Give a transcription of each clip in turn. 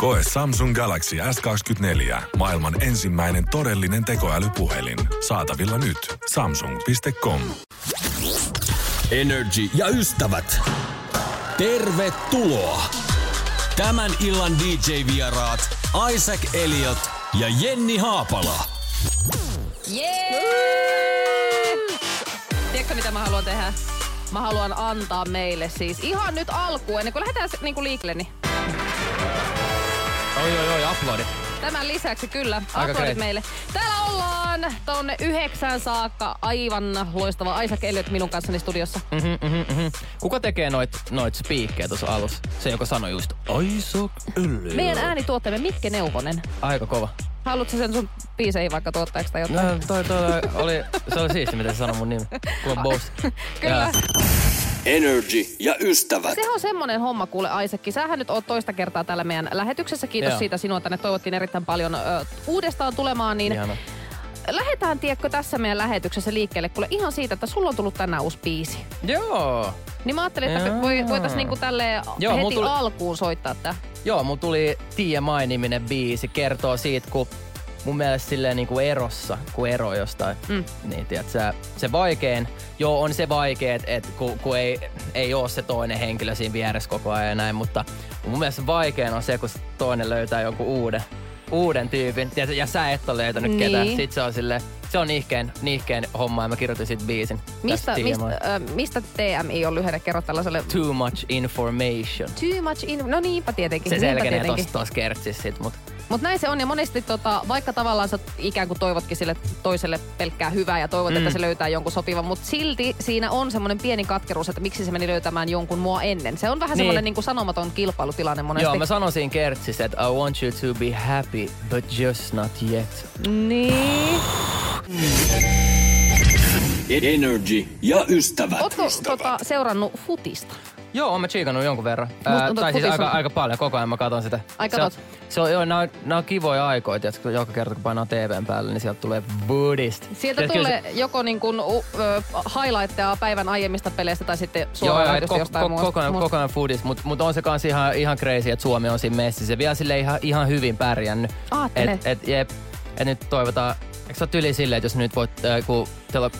Koe Samsung Galaxy S24. Maailman ensimmäinen todellinen tekoälypuhelin. Saatavilla nyt. Samsung.com. Energy ja ystävät. Tervetuloa. Tämän illan DJ-vieraat Isaac Elliot ja Jenni Haapala. Jee! Tiedätkö mitä mä haluan tehdä? Mä haluan antaa meille siis ihan nyt alkuun, ennen kuin lähdetään niin kuin liikkeelle, niin Oi, oi, oi, aplodit. tämän lisäksi kyllä, aplodit meille. Täällä ollaan tonne yhdeksään saakka aivan loistava Isaac Elliot minun kanssani studiossa. Mhm, mhm, mhm. Kuka tekee noit, noit spiikkejä tuossa alussa? Se, joka sanoi just, Isaac Elliot. Meidän äänituotteemme Mikke Neuvonen. Aika kova. Haluatko sen sun biiseihin vaikka tuottajaksi tai jotain? No, toi, toi, oli, se oli siisti, miten se sanoi mun nimi. Kuva boss. Kyllä. Ja, Energy ja ystävät. Sehän on semmonen homma kuule Aisekki. Sähän nyt oot toista kertaa täällä meidän lähetyksessä. Kiitos Joo. siitä sinua tänne. Toivottiin erittäin paljon ö, uudestaan tulemaan. Niin ihana. lähdetään, tiedätkö, tässä meidän lähetyksessä liikkeelle. Kuule ihan siitä, että sulla on tullut tänään uusi biisi. Joo. Niin mä ajattelin, että Jaa. voi, voitais niinku tälleen Joo, heti tuli- alkuun soittaa tää. Joo, mulla tuli TMI-niminen biisi. Kertoo siitä, kun mun mielestä silleen niin kuin erossa, kun ero jostain. Mm. Niin, tiedät, sä, se vaikein, joo on se vaikeet, että kun, kun ei, ei ole se toinen henkilö siinä vieressä koko ajan ja näin, mutta mun mielestä vaikein on se, kun se toinen löytää jonkun uuden, uuden tyypin, tiedät, ja sä et ole löytänyt Niin. ketään. Sitten se on sille, se on nihkeen, nihkeen homma ja mä kirjoitin siitä biisin. Mistä, mistä, TMI. ö, mistä TMI on lyhenne? Kerro tällaiselle... Too much information. Too much in... No niinpä tietenkin. Se niinpä selkenee tietenkin. tossa, tossa kertsissä sit, mut Mutta näin se on ja monesti tota, vaikka tavallaan sä ikään kuin toivotkin sille toiselle pelkkää hyvää ja toivot, mm. että se löytää jonkun sopivan, mutta silti siinä on semmoinen pieni katkeruus, että miksi se meni löytämään jonkun mua ennen. Se on vähän Niin. semmoinen niin kuin sanomaton kilpailutilanne monesti. Joo, mä sanoin siinä kertsissä, että I want you to be happy, but just not yet. Niin. Energy ja ystävät. Ootko tota, seurannut futista? Joo, oon mä chiikannut jonkun verran. Musta Ää, tai että siis aika, on- aika paljon, koko ajan mä katson sitä. Ai se, on, se on, joo, nää nää on kivoja aikoja, tiedätkö, kun joka kerta kun painaa TVn päälle, niin sieltä tulee Buddhist. Sieltä Tiedätkö, tulee se- joko niin kuin, uh, highlightteja päivän aiemmista peleistä tai sitten suoraan joo, lähetystä ko, jostain ko, muusta. koko ajan, koko ajan foodist, mutta mut on se kans ihan, ihan crazy, että Suomi on siinä messissä. Vielä sille ihan, ihan hyvin pärjännyt. Aattele. Et, et, jep, et nyt toivotaan, eikö se ole tyli silleen, että jos nyt voit, äh, kun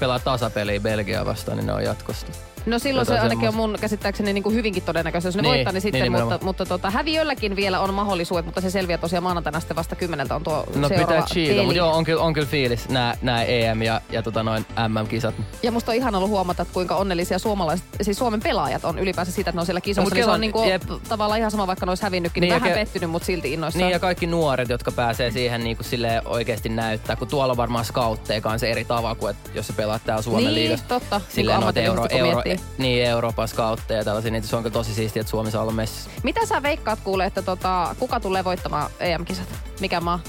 pelaa tasapeliä Belgiaa vastaan, niin ne on jatkosta. No silloin se ainakin on semmoista. mun käsittääkseni niin kuin hyvinkin todennäköistä, jos ne Niin, voittaa, niin sitten, niin mutta, mutta tota, häviölläkin vielä on mahdollisuudet, mutta se selviää tosiaan maanantaina sitten vasta kymmeneltä on tuo No pitää chiika, peli. mutta joo, on kyllä, on kyllä fiilis nää EM ja, ja tota noin MM-kisat. Ja musta on ihan ollut huomata, että kuinka onnellisia suomalaiset, siis Suomen pelaajat on ylipäänsä siitä, että ne on siellä kisoissa. mut niin se Kela- on niinku jep. tavallaan ihan sama, vaikka ne olisi hävinnytkin, niin, Niin, vähän ke- pettynyt, mutta silti innoissaan. Niin ja kaikki nuoret, jotka pääsee siihen niin kuin silleen oikeasti näyttää, kun tuolla on varmaan scoutteja kanssa eri tavalla kuin, että jos sä pelaat täällä Suomen Niin, liigassa. totta. Niin kuin Silleen euro, euro, miettii. niin, Euroopan scoutteja ja tällaisia, niin se on kyllä tosi siistiä, että Suomi saa olla messissä. Mitä sä veikkaat kuule, että tota, kuka tulee voittamaan EM-kisat? Mikä maa?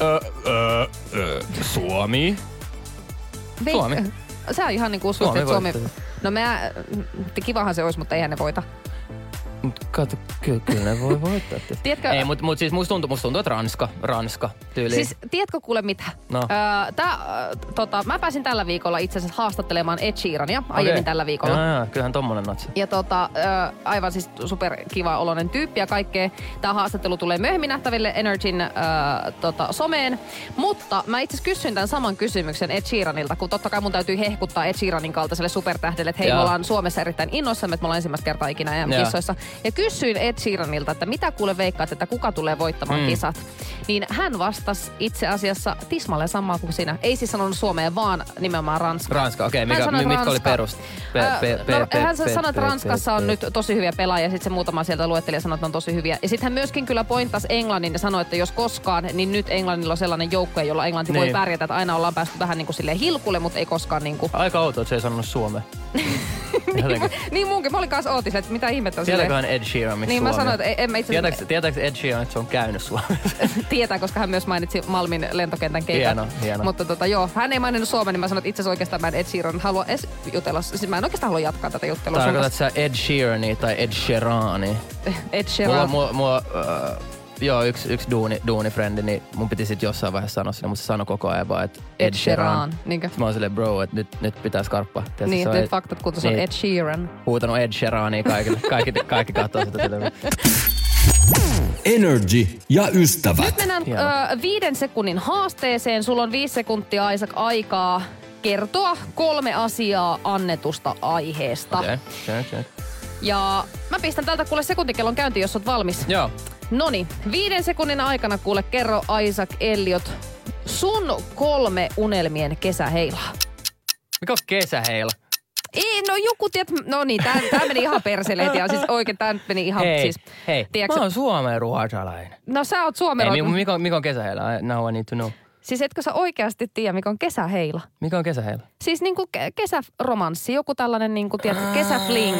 Ö, ö, ö, Suomi. Veik- Suomi. Sä ihan niin kuin Suomi että Suomi... No mä, kivahan se olisi, mutta eihän ne voita. Mut kato, kyllä, kyllä ne voi voittaa. Tiedätkö, Ei, mutta mut siis musta tuntuu, musta tuntuu, että Ranska, Ranska tyyliin. Siis tiedätkö kuule mitä? No. Öö, tää, äh, tota, mä pääsin tällä viikolla itse asiassa haastattelemaan Ed Sheerania aiemmin Okei. tällä viikolla. Jaa, jaa, kyllähän tommonen natsi. Ja tota, ö, aivan siis super kiva oloinen tyyppi ja kaikkea. Tämä haastattelu tulee myöhemmin nähtäville Energyn ö, tota, someen. Mutta mä itse asiassa kysyin tämän saman kysymyksen Ed Sheeranilta, kun totta kai mun täytyy hehkuttaa Ed Sheeranin kaltaiselle supertähdelle, että hei Joo. me ollaan Suomessa erittäin innoissamme, että me ollaan ensimmäistä kertaa ikinä EM-kissoissa. Ja kysyin Ed Sheeranilta, että mitä kuule veikkaat, että kuka tulee voittamaan Mm. kisat. Niin hän vastasi itse asiassa tismalleen samaa kuin sinä. Ei siis sanonut Suomeen, vaan nimenomaan Ranskaa. Ranska, okei. Hän mikä, sanoi, mitkä oli Ranska. perust? Pe- Ää, pe- no, pe- pe- hän pe- sanoi, että pe- Ranskassa pe- on pe- nyt tosi hyviä pelaajia, sitten se muutama sieltä luetteli ja sanoi, että on tosi hyviä. Ja sitten hän myöskin kyllä pointtasi Englannin ja sanoi, että jos koskaan, niin nyt Englannilla on sellainen joukkue, jolla Englanti voi Niin. pärjätä. Että aina ollaan päästy vähän niin kuin silleen hilkulle, mutta ei koskaan niin kuin... Aika outoa, että se ei sanonut Suomea. Jotenkin. niin munkin. Mä olin kanssa ootis, että mitä ihmettä on Tietääköhän Ed Sheeran, Niin mä Suomi sanoin, on? että en mä itse Tietääkö, tietääkö Ed Sheeran, että se on käynyt Suomessa? tietää, koska hän myös mainitsi Malmin lentokentän keikat. Hieno, hieno. Mutta tota, joo, hän ei maininnut Suomen, niin mä sanoin, että itse asiassa oikeastaan mä en Ed Sheeran halua edes jutella. Siis mä en oikeastaan halua jatkaa tätä juttelua. Tarkoitatko sä Ed Sheerania tai Ed Sheerani? Ed Mulla, Sheeran. mulla, mulla äh, joo, yksi, yksi duuni, duunifrendi, niin mun piti sit jossain vaiheessa sanoa sille, mutta se sanoi koko ajan vaan, että Ed, Sheeran. Niinkö? Sitten Mä oon silleen, bro, että nyt, nyt pitää skarppaa. Tiedätkö, Niin, se on nyt faktat kuntoon, on niin. Ed Sheeran. huutanut Ed Sheerania kaikille. Kaikki, kaikki katsoo sitä silleen. Energy ja ystävät. Nyt mennään ö, viiden sekunnin haasteeseen. Sulla on viisi sekuntia, Aisak, aikaa kertoa kolme asiaa annetusta aiheesta. Okei, okei, okei. Ja mä pistän tältä kuule sekuntikellon käyntiin, jos oot valmis. Joo. Noni, viiden sekunnin aikana kuule kerro Isaac Elliot sun kolme unelmien kesäheilaa. Mikä on kesäheila? Ei, no joku, tiedät, no niin, tää, tää meni ihan perseleet ja siis oikein tää meni ihan hei, siis... hei, tiedätkö- mä oon Suomen ruotsalainen. No sä oot Suomen... Ei, mi- mikä, on- mikä on kesäheila? I- Now I need to know. Siis etkö sä oikeasti tiedä, mikä on kesäheila? Mikä on kesäheila? Siis niinku ke- kesäromanssi, joku tällainen niinku, tiedätkö, kesäfling.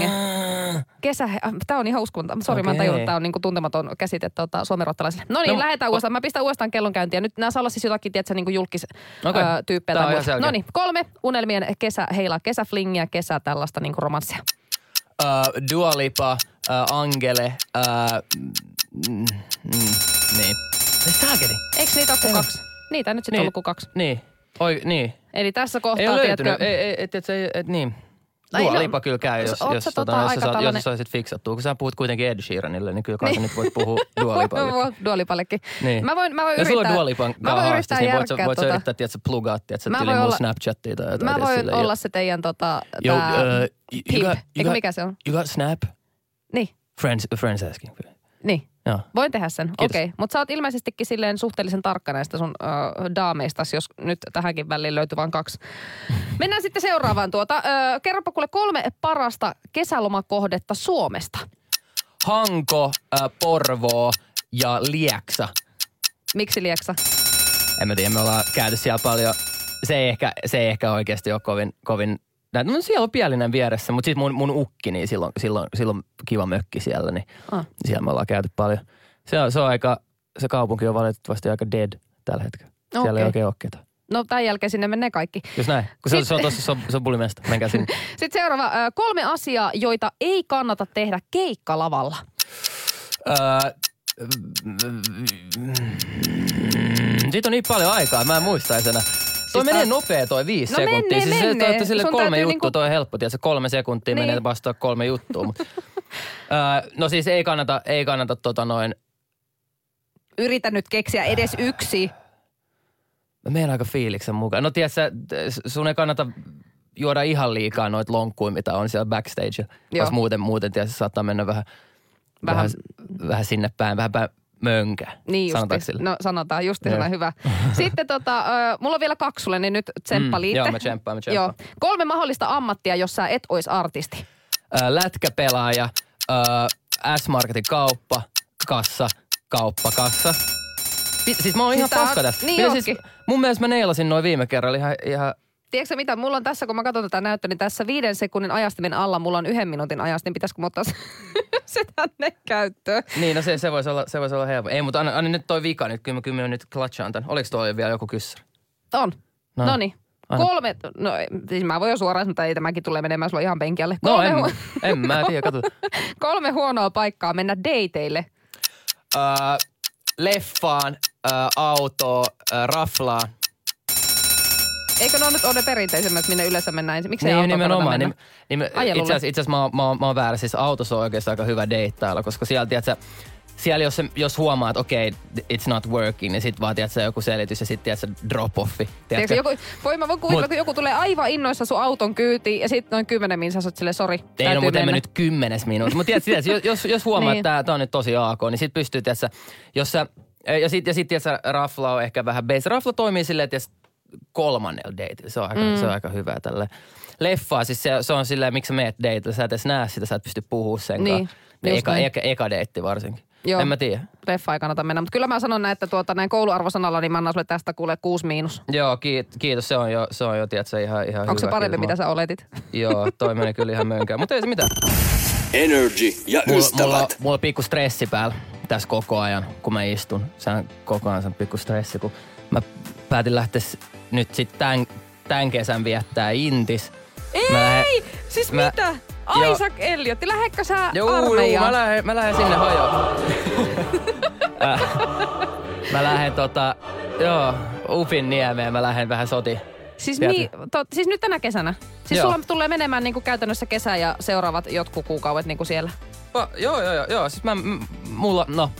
Kesä, äh, tää on ihan uskomaton. Sori, mä en tajunnut, että tää on niinku tuntematon käsite tota, suomenruottalaisille. No niin, No, lähdetään uudestaan. Mä pistän uudestaan kellon käyntiin. Ja nyt nämä saa olla siis jotakin, tiedätkö, niinku julkis muuta. selkeä. No niin, kolme unelmien kesäheilaa, kesäflingiä, kesä tällaista niinku romanssia. Uh, Dua Lipa, uh, Angele, uh, mm, mm, niin. Saakeli? Eikö niitä ole kuin Ei. kaksi? Niitä nyt sitten Niin. ollut kuin kaksi. Niin. Oi, niin. Eli tässä Ei kohtaa, löytynyt. tiedätkö, Ei, ei, et, et, et, et, niin. Dua no, Lipa kyllä käy, jos, jos, sä tota, tota jos, sä, jos tällainen- sä saisit fiksattua. Kun sä puhut kuitenkin Ed Sheeranille, niin kyllä kai Niin. sä nyt voit puhua Dua Lipalle. Duolipallekin. Niin. Mä voin, mä voin Jos sulla on yrittää, Dua Lipan mä voin haastis, yrittää niin voit, sä- voit sä tota- yrittää, tiedätkö, plugaa, tiedätkö, Mä tyyli voin mun Snapchattia tai jotain. Mä voin olla se teidän tota, Yo, tää, uh, you, you pimp. got, you Eikö got, mikä se on? You got Snap? Niin, Friends, friends asking. niin. Joo. Voin tehdä sen, okei. Okay. Mutta sä oot ilmeisestikin silleen suhteellisen tarkka näistä sun ö, daameistas, jos nyt tähänkin väliin löytyy vain kaksi. Mennään sitten seuraavaan tuota. Ö, kerropa kuule kolme parasta kesälomakohdetta Suomesta. Hanko, äh, Porvoo ja Lieksa. Miksi Lieksa? En mä tiedä, me ollaan käyty siellä paljon. Se ei ehkä, se ei ehkä oikeasti ole kovin, kovin näin. No siellä on Pielinen vieressä, mutta sitten mun, mun ukki, niin silloin, silloin, silloin kiva mökki siellä, niin Ah. siellä me ollaan käyty paljon. Se on, se on aika, se kaupunki on valitettavasti aika dead tällä hetkellä. Siellä Okei. ei oikein ole ketään. No tämän jälkeen sinne menee kaikki. Jos näin. Kun se, on- se on tuossa, se on, se on pulimesta. Menkää sinne. Sitten seuraava. Kolme asiaa, joita ei kannata tehdä keikkalavalla. Öö, siitä on niin paljon aikaa, mä en muistaisi enää. Toi Siis menee nopea toi viisi No sekuntia. menee, siis se, menee. toi, että sille Sun kolme juttua, niinku- toi on helppo. Tiedätkö, kolme sekuntia Niin. menee vastaan kolme juttua. Mut, öö, no siis ei kannata, ei kannata tota noin, Yritä nyt keksiä edes yksi. mä menen aika fiiliksen mukaan. No tiedätkö, sun ei kannata juoda ihan liikaa noita lonkkuja, mitä on siellä backstage. Joo. Muuten, muuten tiedätkö, saattaa mennä vähän, vähän, Vähän- vähän, vähän sinne päin, vähän päin mönkä. Niin Sanotaanko justi. sille? No sanotaan just Joo. sellainen hyvä. Sitten tota, mulla on vielä kaksi sulle, niin nyt tsemppa Mm, joo, mä tsemppaan, mä tsemppaan. Joo. Kolme mahdollista ammattia, jos sä et ois artisti. Lätkäpelaaja, ää, S-Marketin kauppa, kassa, kauppa, kassa. Siis mä oon Siis ihan paska tässä. niin ootkin. mun mielestä mä neilasin noin viime kerralla ihan, ihan Tiedätkö mitä, mulla on tässä, kun mä katson tätä näyttöä, niin tässä viiden sekunnin ajastimen alla mulla on yhden minuutin ajastin. Pitäisikö mä ottaa se, tänne käyttöön? niin no se, se voisi olla, se vois olla helppo. Ei, mutta anna, anna nyt toi vika nyt, kyllä mä, kyllä mä nyt klatsaan tän. Oliko toi vielä joku kyssäri? On. No. No niin. Anna. Kolme, no siis mä voin jo suoraan sanoa, että ei tämäkin tulee menemään sulla ihan penkialle. No Kolme, en, hu- en mä tiedä, kato. kolme huonoa paikkaa mennä dateille. Öö, leffaan, öö, autoon, öö, raflaan. Eikö ne ole nyt ole ne perinteisemmät, minne yleensä mennään ensin? Miksi ei Niin, kannata nimenomaan. mennä? Nim, nim, itse asiassa, mä, mä, mä oon väärä. Siis autossa on oikeastaan aika hyvä deittailla, koska siellä, tiedätkö, siellä jos, jos huomaa, että okei, okay, it's not working, niin sit vaan, tiedätkö, joku selitys ja sitten, tiedätkö, drop-offi. Tiedätkö, joku, voi mä voin kuvitella, Mut- kun joku tulee aivan innoissa sun auton kyytiin ja sitten noin kymmenen minsa sä oot silleen, sori, Ei no, mutta emme nyt kymmenes minuutti. Mutta tiedätkö, tiedätkö, jos, jos huomaa, Niin. että tämä, on nyt tosi AK, niin sit pystyy, tiedätkö, jos sä, ja sit, ja sit tiedätkö, rafla on ehkä vähän base. Rafla toimii silleen, tiedätkö, kolmannella dateilla. Se on aika, mm. se on aika hyvä tälle. Leffaa, siis se, se on silleen, miksi sä meet dateilla. Sä et edes näe sitä, sä et pysty puhua sen Niin, just eka, näin. eka, eka deitti varsinkin. Joo. En mä tiedä. Leffa ei kannata mennä. Mutta kyllä mä sanon näin, että tuota, näin kouluarvosanalla, niin mä annan sulle tästä kuule kuusi miinus. Joo, kiit, kiitos. Se on jo, se on jo tiedätkö, ihan, ihan Onko se parempi, Kiitos. mitä sä oletit? Joo, toi meni kyllä ihan mönkään. Mutta ei se mitään. Energy ja Mulla, mulla, ystävät. mulla on pikku stressi päällä tässä koko ajan, kun mä istun. Se on koko ajan se on pikku stressi, kun mä päätin lähteä nyt sit tän, tän kesän viettää Intis. Mä lähden- Ei! Siis mä- mitä? Isaac Elliotti, lähetkö sä Joo, joo, armeijaan? mä lähden, mä lähden sinne hajoon. Mä lähden tota, joo, Upin niemeen mä lähden vähän sotiin. Siis, Sieltä. niin, to, siis nyt tänä kesänä? Siis Joo. sulla tulee menemään niinku käytännössä kesä ja seuraavat jotkut kuukaudet niinku siellä. Pa, joo, joo, joo, joo. Siis mä, m- mulla, no,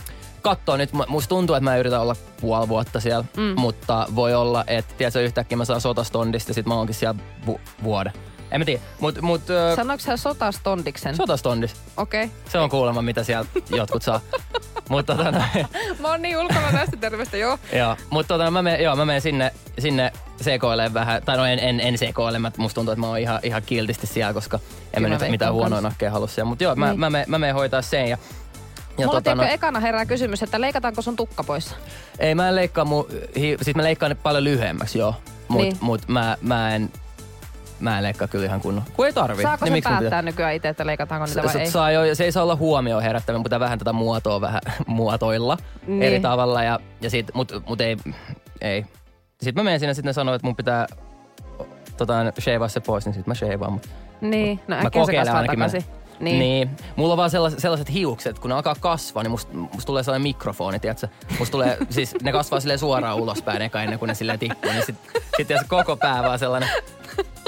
kattoo nyt, mu- musta tuntuu, että mä yritän olla puoli vuotta siellä, mm. mutta voi olla, että tiedätkö, yhtäkkiä mä saan sotastondista ja sit mä oonkin siellä vu- vuoden. En mä tiedä, mut, mut ö, Sanoiko sä sotastondiksen? sotastondis, Okei. Okay. se on kuulemma, mitä siellä jotkut saa. mutta tota, noin, Mä oon niin ulkona tästä terveistä, joo. joo, mut tota, mä menen, joo, mä menen sinne, sinne sekoilemaan vähän, tai no en, en, en sekoile, mä, musta tuntuu, että mä oon ihan, ihan kiltisti siellä, koska en Kyllä mä mä nyt mitään huonoja kans. nakkeja halua siellä. Mutta joo, mä, Niin. mä, menen, mä menen hoitaa sen ja, ja Mulla tota, no. ekana herää kysymys, että leikataanko sun tukka pois? Ei, mä en leikkaa mun, hi, siis mä leikkaan ne paljon lyhyemmäksi, joo. Mut, Niin. mut mä, mä en, mä en leikkaa kyllä ihan kunnon. Kun ei tarvi. Saako niin se mun päättää nykyään itse, että leikataanko niitä pitää? vai Se, ei? saa jo, se ei saa olla huomioon herättävä, mutta vähän tätä muotoa vähän muotoilla Niin. eri tavalla. Ja, ja sit, mut, mut ei, ei. Sitten mä menen sinne, sitten sanoo, että mun pitää tota, shavaa se pois, niin sitten mä shavaan. Mut Niin, no mä äkkiä se kokeilen kasvaa ainakin. Mä, takaisin. Niin. niin. Mulla on vaan sellaiset, sellaiset hiukset, kun ne alkaa kasvaa, niin musta, musta tulee sellainen mikrofoni, tiedätkö? Musta tulee, siis ne kasvaa silleen suoraan ulospäin eka ennen kuin ne silleen tippuu, niin sit, sit koko pää vaan sellainen,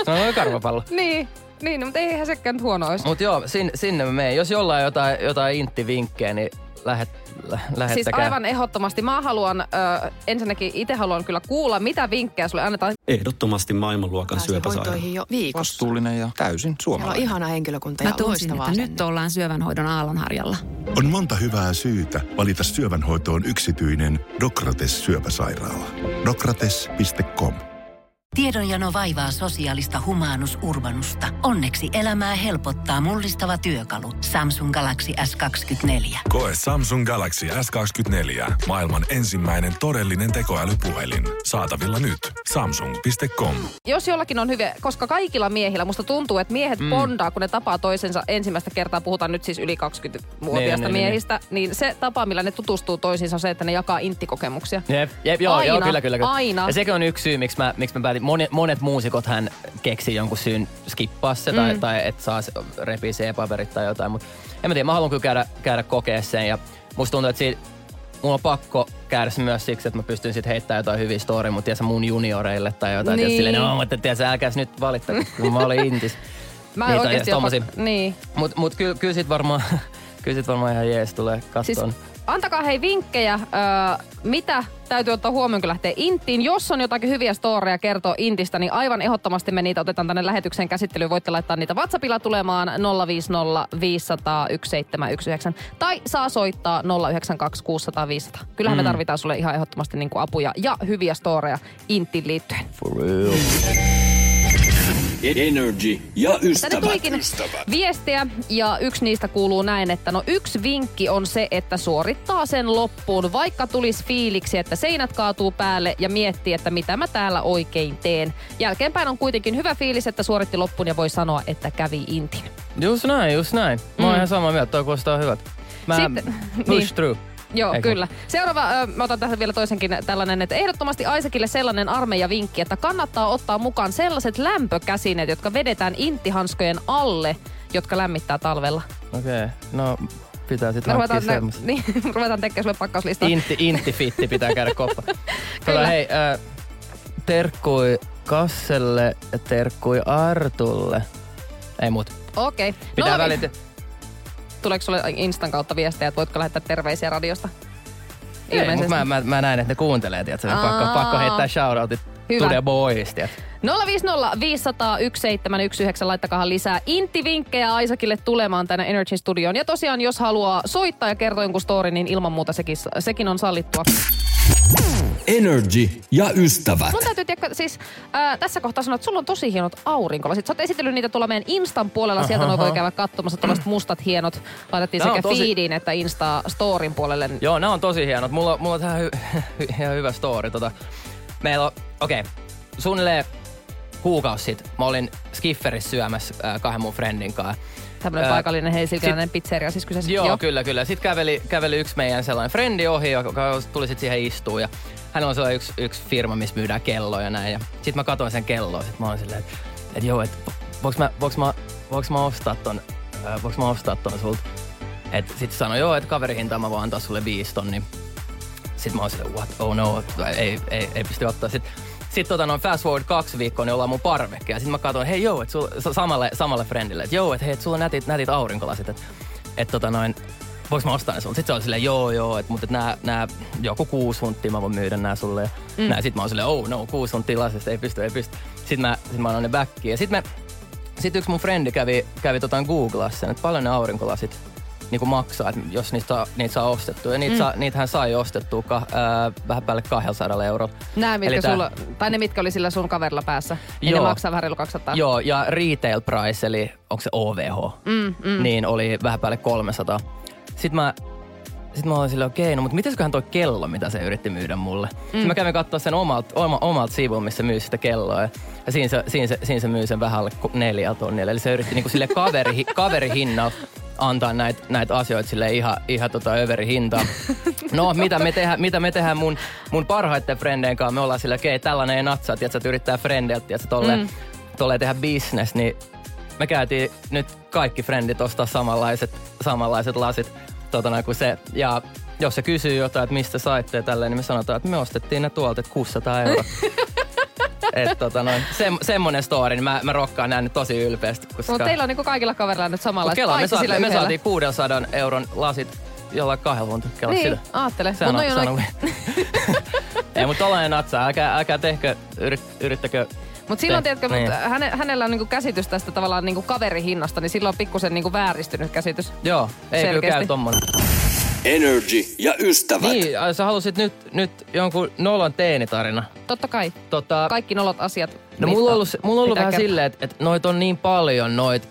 se on karvapallo. Niin, niin, no, mutta eihän sekään nyt huono olisi. Mut joo, sinne, sinne mä menen. Jos jollain jotain, jotain intti-vinkkejä, niin lähet, lä, Siis lähettäkää. aivan ehdottomasti. Mä haluan, ö, ensinnäkin itse haluan kyllä kuulla, mitä vinkkejä sulle annetaan. Ehdottomasti maailmanluokan syöpäsairaala. jo viikossa. Vastuullinen ja täysin Meillä on suomalainen. ihana henkilökunta Mä ja tunsin, loistava että nyt ollaan syövänhoidon aallonharjalla. On monta hyvää syytä valita syövänhoitoon yksityinen Dokrates syöpäsairaala. Dokrates.com Tiedonjano vaivaa sosiaalista humanus urbanusta. Onneksi elämää helpottaa mullistava työkalu. Samsung Galaxy S24. Koe Samsung Galaxy S24. Maailman ensimmäinen todellinen tekoälypuhelin. Saatavilla nyt. Samsung.com. Jos jollakin on hyviä, koska kaikilla miehillä, musta tuntuu, että miehet mm. bondaa, kun ne tapaa toisensa ensimmäistä kertaa, puhutaan nyt siis yli 20-vuotiaista Niin, niin, miehistä, niin se tapa, millä ne tutustuu toisiinsa on se, että ne jakaa inttikokemuksia. Jep, jep joo, Aina, joo, kyllä, kyllä. kyllä. aina. Ja sekin on yksi syy, miksi mä, miksi mä päätin. Monet, monet muusikot hän keksi jonkun syyn skippaa se, tai, Mm. tai että saa se- repii C-paperit tai jotain. Mutta en mä tiedä, mä haluan kyllä käydä, käydä kokea sen. Ja musta tuntuu, että siitä, mulla on pakko käydä se myös siksi, että mä pystyn sitten heittämään jotain hyviä story, mutta tiedä, mun junioreille tai jotain. Niin. Silleen, no, mutta tiedä, älkääs nyt valittaa, kun mä olin intis. Mä Niin, oikeasti jopa, niin. Mut, mut kyllä, kyllä sit varmaan, kyllä sit varmaan ihan jees tulee kattoon. Siis antakaa hei vinkkejä, öö, mitä täytyy ottaa huomioon, kun lähtee Intiin. Jos on jotakin hyviä storeja kertoa Intistä, niin aivan ehdottomasti me niitä otetaan tänne lähetyksen käsittelyyn. Voitte laittaa niitä WhatsAppilla tulemaan 050 500 1719 tai saa soittaa 092 600 500. Kyllähän mm. me tarvitaan sulle ihan ehdottomasti niin kuin apuja ja hyviä storeja Intiin liittyen. For real. Energy ja Tänne ystävät. tulikin viestiä ja yksi niistä kuuluu näin, että no yksi vinkki on se, että suorittaa sen loppuun, vaikka tulisi fiiliksi, että seinät kaatuu päälle ja miettii, että mitä mä täällä oikein teen. Jälkeenpäin on kuitenkin hyvä fiilis, että suoritti loppuun ja voi sanoa, että kävi intin. Just näin, just näin. Mä oon Mm. ihan samaa mieltä, toi kuulostaa hyvältä. Mä Sitten- push niin. through. Joo, Eikö? kyllä. Seuraava, ö, mä otan tähän vielä toisenkin tällainen, että ehdottomasti Aisekille sellainen armeijavinkki, että kannattaa ottaa mukaan sellaiset lämpökäsineet, jotka vedetään inttihanskojen alle, jotka lämmittää talvella. Okei, okay. no pitää sit Me hankkia ruvetaan, ne, semmoista. niin, ruvetaan tekemään sulle pakkauslistaa. Intti, intti fitti pitää käydä koppa. Kyllä. Hei, äh, terkkui Kasselle ja terkkui Artulle. Ei muut. Okei. Pitää No, välitä. Tuleeko sulle Instan kautta viestejä, että voitko lähettää terveisiä radiosta? Ei, mutta mä, mä, mä näin, että ne kuuntelee, tiedätkö? Pakko, pakko heittää shoutoutit Hyvä. To the boys, tiedät. 050 500 1719, laittakaa lisää intti-vinkkejä Aisakille tulemaan tänne Energy Studioon. Ja tosiaan, jos haluaa soittaa ja kertoa jonkun story, niin ilman muuta sekin, sekin on sallittua. Energy ja ystävät. Mun täytyy tiedä, siis ää, tässä kohtaa sanoa, että sulla on tosi hienot aurinkolasit. Sä oot esitellyt niitä tuolla meidän Instan puolella, sieltä noin voi käydä katsomassa tällaiset mustat hienot. Laitettiin Nää sekä tosi- feediin että Insta-storin puolelle. Joo, nämä on tosi hienot. Mulla, mulla on tähän hy, ihan hyvä story. Tota, meillä on, okei, okay, suunnilleen kuukausi sitten mä olin Skifferissä syömässä äh, kahden mun friendin kanssa. Tämmöinen Ää, paikallinen helsinkiläinen pizzeria siis kyseessä. Joo, Joo, kyllä, kyllä. Sitten käveli, käveli yksi meidän sellainen frendi ohi, joka tuli sitten siihen istuun. Ja hänellä on sellainen yksi, yksi firma, missä myydään kelloja ja näin. Ja sitten mä katsoin sen kelloa. Sitten mä olin silleen, että et joo, että voinko mä, voinko mä, voinko mä ostaa ton, äh, voinko mä ostaa ton sulta? Et sit sanoi, joo, että kaverihintaa mä voin antaa sulle viisi tonni. Sitten mä olin silleen, what, oh no, ei, ei, ei pysty ottaa. Sitten sit tota noin fast forward kaksi viikkoa, niin ollaan mun parvekki. Ja sitten mä katsoin, hei joo, samalle, samalle friendille, että joo, että hei, et sulla on nätit, nätit aurinkolasit, että et, tota noin, voiko mä ostaa ne sulle? Sitten se oli silleen, joo, joo, että, mutta et nää, nää, joku kuusi hunttia mä voin myydä nää sulle. Ja mm. Sitten mä oon silleen, oh no, kuusi hunttia lasista, ei pysty, ei pysty. Sitten mä, sit mä annan ne backiin. Ja sitten me, sit yksi mun frendi kävi, kävi tota Googlassa sen, että paljon ne aurinkolasit niin kuin maksaa, että jos niitä saa, niitä saa ostettua. Ja niitä mm. saa, niitähän sai ostettua ka, ää, vähän päälle 200 eurolla. Nämä, mitkä Eli tää- sulla, tai ne, mitkä oli sillä sun kaverilla päässä. Ja Joo. ne maksaa vähän reilu 200. Joo, ja retail price, eli onko se OVH, Mm, mm. niin oli vähän päälle 300. Sitten mä, sit mä olin silleen, okei, no mutta mitäsköhän toi kello, mitä se yritti myydä mulle. Mm. Sitten mä kävin katsoa sen omalta oma, omalta sivun, missä myy sitä kelloa. Ja, ja siinä, se, siinä, se, siinä se myy sen vähän alle neljällä tonnilla. Eli se yritti niinku sille kaveri, kaverihinnalla antaa näitä näit asioita sille ihan, ihan tota överi hintaa. No, mitä me, tehdään, mitä me tehdään mun, mun parhaiten frendeen kanssa? Me ollaan sillä, okei, tällainen ei natsaa, tiedätkö, että yrittää frendeiltä, tiedätkö, tolleen, mm. tolleen tehdä business, niin me käytiin nyt kaikki frendit ostaa samanlaiset, samanlaiset lasit tota, noin kuin se. Ja jos se kysyy jotain, että mistä saitte tälleen, niin me sanotaan, että me ostettiin ne tuolta, että 600 euroa. Et, tota, noin, se, semmonen story, niin mä, mä rokkaan näin nyt tosi ylpeästi. Koska Mutta teillä on niinku kaikilla kaverilla nyt samanlaiset, Kela, me, paitsi saa, sillä me saatiin 600 euron lasit jollain kahdella hunta. Kela Niin, sitä. aattele. Se on, on on Ei, mutta tollainen natsaa. Älkää, älkää tehkö, yrit, yrittäkö Mutta silloin, Te- tiedätkö, niin. mut häne, hänellä on niinku käsitys tästä tavallaan niinku kaverihinnasta, niin silloin on pikkusen niinku vääristynyt käsitys. Joo, ei kyllä käy tommonen. Energy ja ystävät. Niin, ai, sä halusit nyt, nyt jonkun nolon teenitarina. Totta kai. Tota, Kaikki nolot asiat. no mistä mulla on ollut, mulla on ollut vähän silleen, että, että noit on niin paljon noit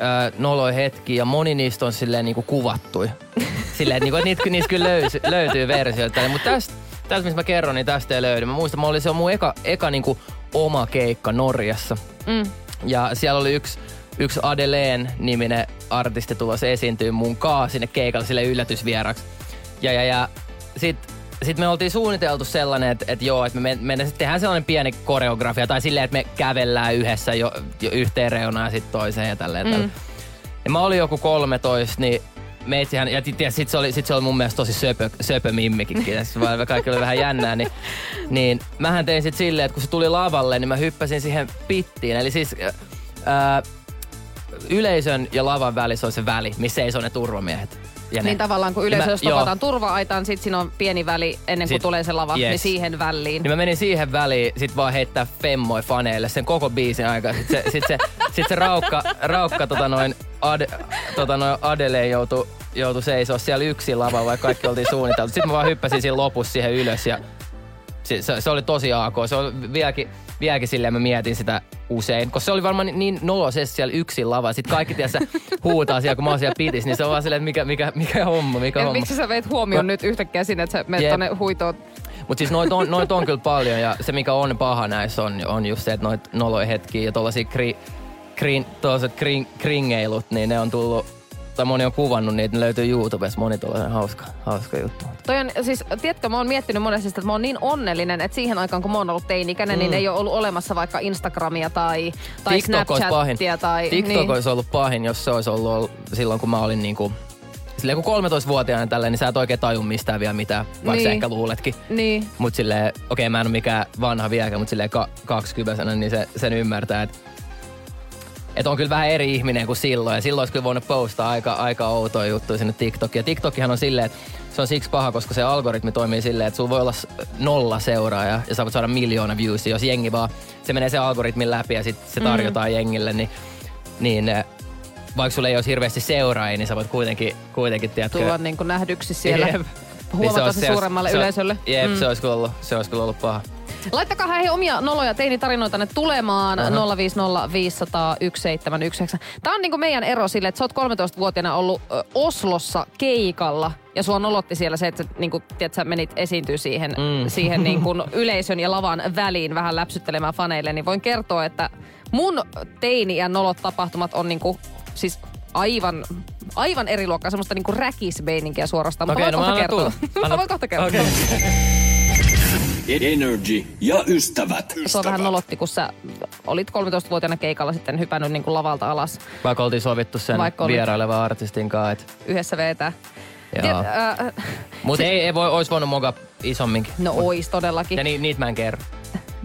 äh, noloja hetkiä ja moni niistä on silleen niinku kuvattui. silleen, että, niinku, että niitä, niistä kyllä löysi, löytyy versioita. Mutta tästä, tästä, missä mä kerron, niin tästä ei löydy. Mä muistan, mä olin, se on mun eka, eka niinku oma keikka Norjassa. Mm. Ja siellä oli yksi, yksi Adeleen niminen artisti tulossa esiintyy mun kaa sinne keikalle sille yllätysvieraksi. Ja, ja, ja sit, sit me oltiin suunniteltu sellainen, että, että joo, että me mennään sitten tehdään sellainen pieni koreografia tai silleen, että me kävellään yhdessä jo, jo yhteen reunaan ja sitten toiseen ja tälleen. Mm. tälleen. Ja mä olin joku 13, niin meitsihän, ja sitten sit se, oli, sit se oli mun mielestä tosi söpö, söpö mimmikin, tässä vaan kaikki oli vähän jännää, niin, niin mähän tein sitten silleen, että kun se tuli lavalle, niin mä hyppäsin siihen pittiin, eli siis ää, yleisön ja lavan välissä on se väli, missä seisoo ne turvamiehet. Ja ne- Niin tavallaan kun Niin yleisö, mä- jos joo. topataan turva-aitaan, sit siinä on pieni väli ennen kuin Sit- tulee se lava, yes. niin siihen väliin. Niin mä menin siihen väliin, sit vaan heittää femmoi faneille sen koko biisin aikaa. Sit se, sit se, sit se raukka, raukka tota noin, Ad, tota noin Adele joutui joutu seisoo siellä yksin lavalla, vaikka kaikki oltiin suunniteltu. Sitten mä vaan hyppäsin siinä lopussa siihen ylös ja se, se, se oli tosi AK. Se oli vieläkin, vieläkin silleen mä mietin sitä usein, koska se oli varmaan niin- niin nolosessa siellä yksin lavalla. Sitten kaikki tiedätkö, huutaa siellä, kun mä oon siellä pitis, niin se on vaan silleen, että mikä, mikä, mikä homma, mikä Et homma. miksi sä veit huomioon nyt yhtäkkiä sinne, että sä menet Jep. tonne huitoon? Mutta siis noit on, noit on kyllä paljon ja se mikä on paha näissä on, on just se, että noit noloja hetkiä ja tollasia kri, krin, kringeilut, niin ne on tullut, tai moni on kuvannut niitä, ne löytyy YouTubessa, moni tollainen hauska, hauska juttu. Toi on, siis, tiedätkö, mä oon miettinyt monesti, että mä oon niin onnellinen, että siihen aikaan, kun mä oon ollut teini-ikäinen, mm. niin ei ole ollut olemassa vaikka Instagramia tai, tai TikTok. Snapchatia tai... TikTok niin. olisi ollut pahin, jos se olisi ollut ol- silloin, kun mä olin niinku, silleen kun 13-vuotiaana tälleen, niin sä et oikein taju mistään vielä mitään, vaikka Niin. sä ehkä luuletkin. Niin. Mut silleen, okei okay, mä en ole mikään vanha vieläkään, mutta silleen ka- 20 niin se, sen ymmärtää, että et on kyllä vähän eri ihminen kuin silloin. Ja silloin olisi kyllä voinut postaa aika, aika outoja juttuja sinne TikTokiin. Ja TikTokihan on silleen, että se on siksi paha, koska se algoritmi toimii silleen, että sulla voi olla nolla seuraajaa ja sä voit saada miljoona viewsia, jos jengi vaan, se menee se algoritmin läpi ja sitten se tarjotaan mm. jengille, niin, niin eh, vaikka sulla ei olisi hirveästi seuraajia, niin sä voit kuitenkin, kuitenkin tiedätkö, Tulla niin kuin nähdyksi siellä Jep. huomattavasti Niin se olisi- suuremmalle se, yleisölle. Jep, mm. se, olisi kyllä ollut, se olisi kyllä ollut paha. Laittakaa hei omia noloja teinitarinoitanne tulemaan uh-huh. 050501719. Tää on niinku meidän ero sille, että sä oot 13-vuotiaana ollut ö, Oslossa keikalla ja sua nolotti siellä se, että sä, niinku, tiedät, sä menit esiintyä siihen, mm. siihen niinku yleisön ja lavan väliin vähän läpsyttelemään faneille, niin voin kertoa, että mun teini ja nolot tapahtumat on niinku, siis aivan, aivan eri luokkaa, semmoista niinku räkisbeininkiä suorastaan. Mutta Okei, voin no kohta kertoa. Mä voin kohta kertoa. Okei. Energy ja ystävät. Sua vähän nolotti, kun sä olit 13-vuotiaana keikalla sitten hypännyt niin kuin lavalta alas Vaikka oltiin sovittu sen Vaikka olit. vierailevan artistin kanssa. Et, yhdessä veetää. Joo. äh, Mutta ei, ei voi, ois voinut moga isomminkin. no ois todellakin. Ja ni, niitä mä en kerro.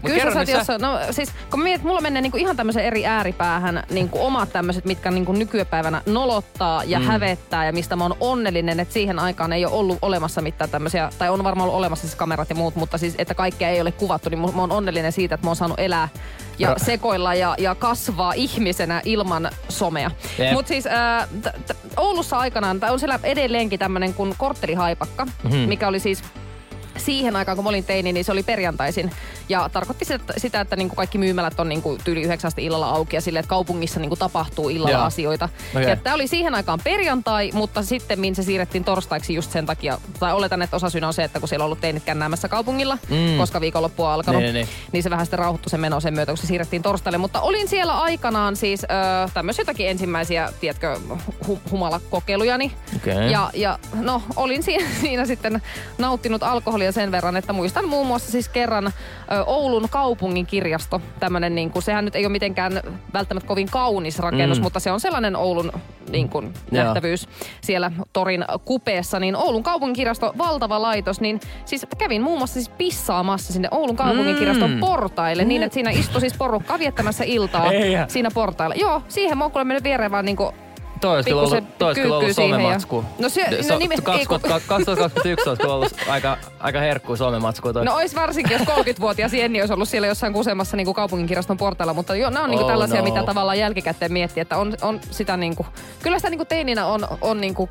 Kyllä sä saat jossain, no siis kun että mulla menee niinku ihan tämmöisen eri ääripäähän niinku omat tämmöiset, mitkä niinku nykypäivänä nolottaa ja mm. hävettää ja mistä mä oon onnellinen, että siihen aikaan ei ole ollut olemassa mitään tämmöisiä, tai on varmaan ollut olemassa siis kamerat ja muut, mutta siis että kaikkea ei ole kuvattu, niin mä oon onnellinen siitä, että mä oon saanut elää ja Ra- sekoilla ja, ja kasvaa ihmisenä ilman somea. Jep. Mutta siis äh, t- t- Oulussa aikanaan, tai on siellä edelleenkin tämmöinen kuin korttelihaipakka, mm-hmm. mikä oli siis siihen aikaan, kun mä olin teini, niin se oli perjantaisin. Ja tarkoitti sitä, sitä että niinku kaikki myymälät on niinku tyyli yhdeksästä illalla auki ja sille, että kaupungissa niinku tapahtuu illalla Joo. asioita. Okei. Ja tämä oli siihen aikaan perjantai, mutta sitten se siirrettiin torstaiksi just sen takia, tai oletan, että osasyynä on se, että kun siellä on ollut teinit kännäämässä kaupungilla, mm. koska viikonloppu on alkanut, Niin, niin, niin se vähän sitten rauhoittui se meno sen myötä, kun se siirrettiin torstaille. Mutta olin siellä aikanaan siis ö, tämmöisiä jotakin ensimmäisiä, tiedätkö, hu- humalakokeilujani. Okei. Ja, ja no, olin siinä, siinä sitten nauttinut alkoholia sen verran, että muistan muun muassa siis kerran ö, Oulun kaupungin kirjasto. Tämmönen, niin kuin, sehän nyt ei ole mitenkään välttämättä kovin kaunis rakennus, Mm. mutta se on sellainen Oulun niin kuin, nähtävyys siellä torin kupeessa. Niin Oulun kaupungin kirjasto, valtava laitos, niin siis kävin muun muassa siis pissaamassa sinne Oulun kaupungin kirjaston Mm. portaille niin, että siinä istui siis porukka viettämässä iltaa Eihän. siinä portailla. Joo, siihen mä oon kuule mennyt viereen vaan niinku Toi olisi kyllä ollut, toi olisi kyllä ollut siihen ja- somematsku. No se- no so, nime- ei kun- 20, 2021 olisi kyllä ollut aika, aika herkkuu somematsku toi. No ois varsinkin, jos 30-vuotias Jenni olisi ollut siellä jossain kusemassa niin kaupunginkirjaston portailla, mutta jo, nämä on niin Oh tällaisia, no. mitä tavallaan jälkikäteen miettii, että on, on sitä niin kuin, kyllä sitä niin kuin teininä on, on niin kuin,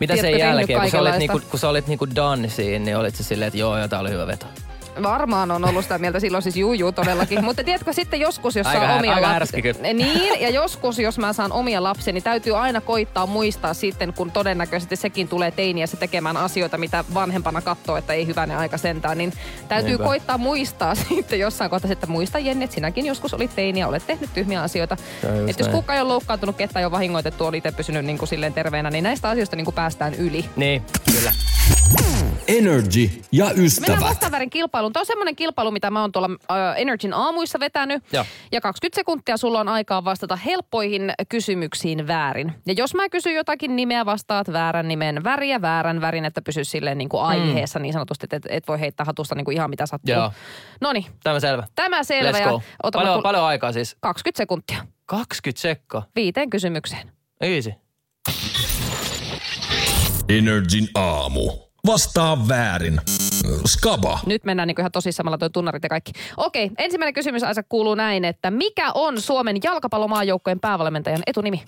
Mitä sen jälkeen, kun sä olit, niinku, kun sä olit niinku done siinä, niin olit se silleen, että joo, joo, tää oli hyvä veto. Varmaan on ollut sitä mieltä silloin siis juu, juu todellakin. Mutta tiedätkö sitten joskus, jos Aika saa omia aika lapsia. Niin, ja joskus, jos mä saan omia lapsia, niin täytyy aina koittaa muistaa sitten, kun todennäköisesti sekin tulee teiniässä tekemään asioita, mitä vanhempana katsoo, että ei hyvänen aika sentään. Niin täytyy Niinpä. koittaa muistaa sitten jossain kohtaa, että muista Jenni, että sinäkin joskus olit teini ja olet tehnyt tyhmiä asioita. Se Että jos kukaan ei ole loukkaantunut, ketään ei ole vahingoitettu, oli itse pysynyt niin kuin silleen terveenä, niin näistä asioista niin kuin päästään yli. Niin, kyllä. Energy ja Mennään ystävät. vastaavärin kilpailuun. Tämä on semmoinen kilpailu, mitä mä oon tuolla äh, Energyn aamuissa vetänyt. Joo. Ja 20 sekuntia sulla on aikaa vastata helppoihin kysymyksiin väärin. Ja jos mä kysyn jotakin nimeä, vastaat väärän nimen väriä, väärän värin, että pysy silleen niin kuin aiheessa niin sanotusti, että et, et voi heittää hatusta niin kuin ihan mitä sattuu. Joo. Noniin, Tämä selvä. tämä selvä. Let's ja go. otamme Paljon, kul- paljon aikaa siis. 20 sekuntia 20 sekkaa. viiteen kysymykseen. Easy. Energin aamu. Vastaa väärin. Skaba. Nyt mennään niin kuin ihan tosissaan, samalla toi tunnarit ja kaikki. Okei, ensimmäinen kysymys Aisa kuuluu näin, että mikä on Suomen jalkapallomaajoukkojen päävalmentajan etunimi?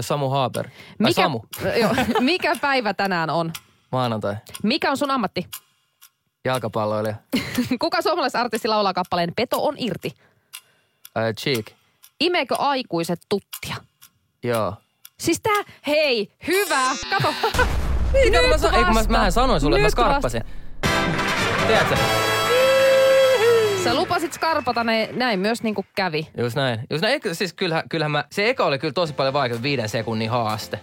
Samu Haber. Tai Mikä, Samu. Joo, mikä päivä tänään on? Maanantai. Mikä on sun ammatti? Jalkapalloilija. Kuka suomalaisartisti laulaa kappaleen Peto on irti? Ö, Cheek. Imeekö aikuiset tuttia? Joo. Siis tää, hei, hyvä, kato. Niin, kato, mä, Nyt sa- ei, kun mä, vasta. mähän sanoin sulle, että mä Nyt skarppasin. Tiedätkö? Sä lupasit skarpata, ne, näin myös niinku kävi. Just näin. Just näin. Siis kyllähän, kyllähän mä, se eka oli kyllä tosi paljon vaikea, viiden sekunnin haaste.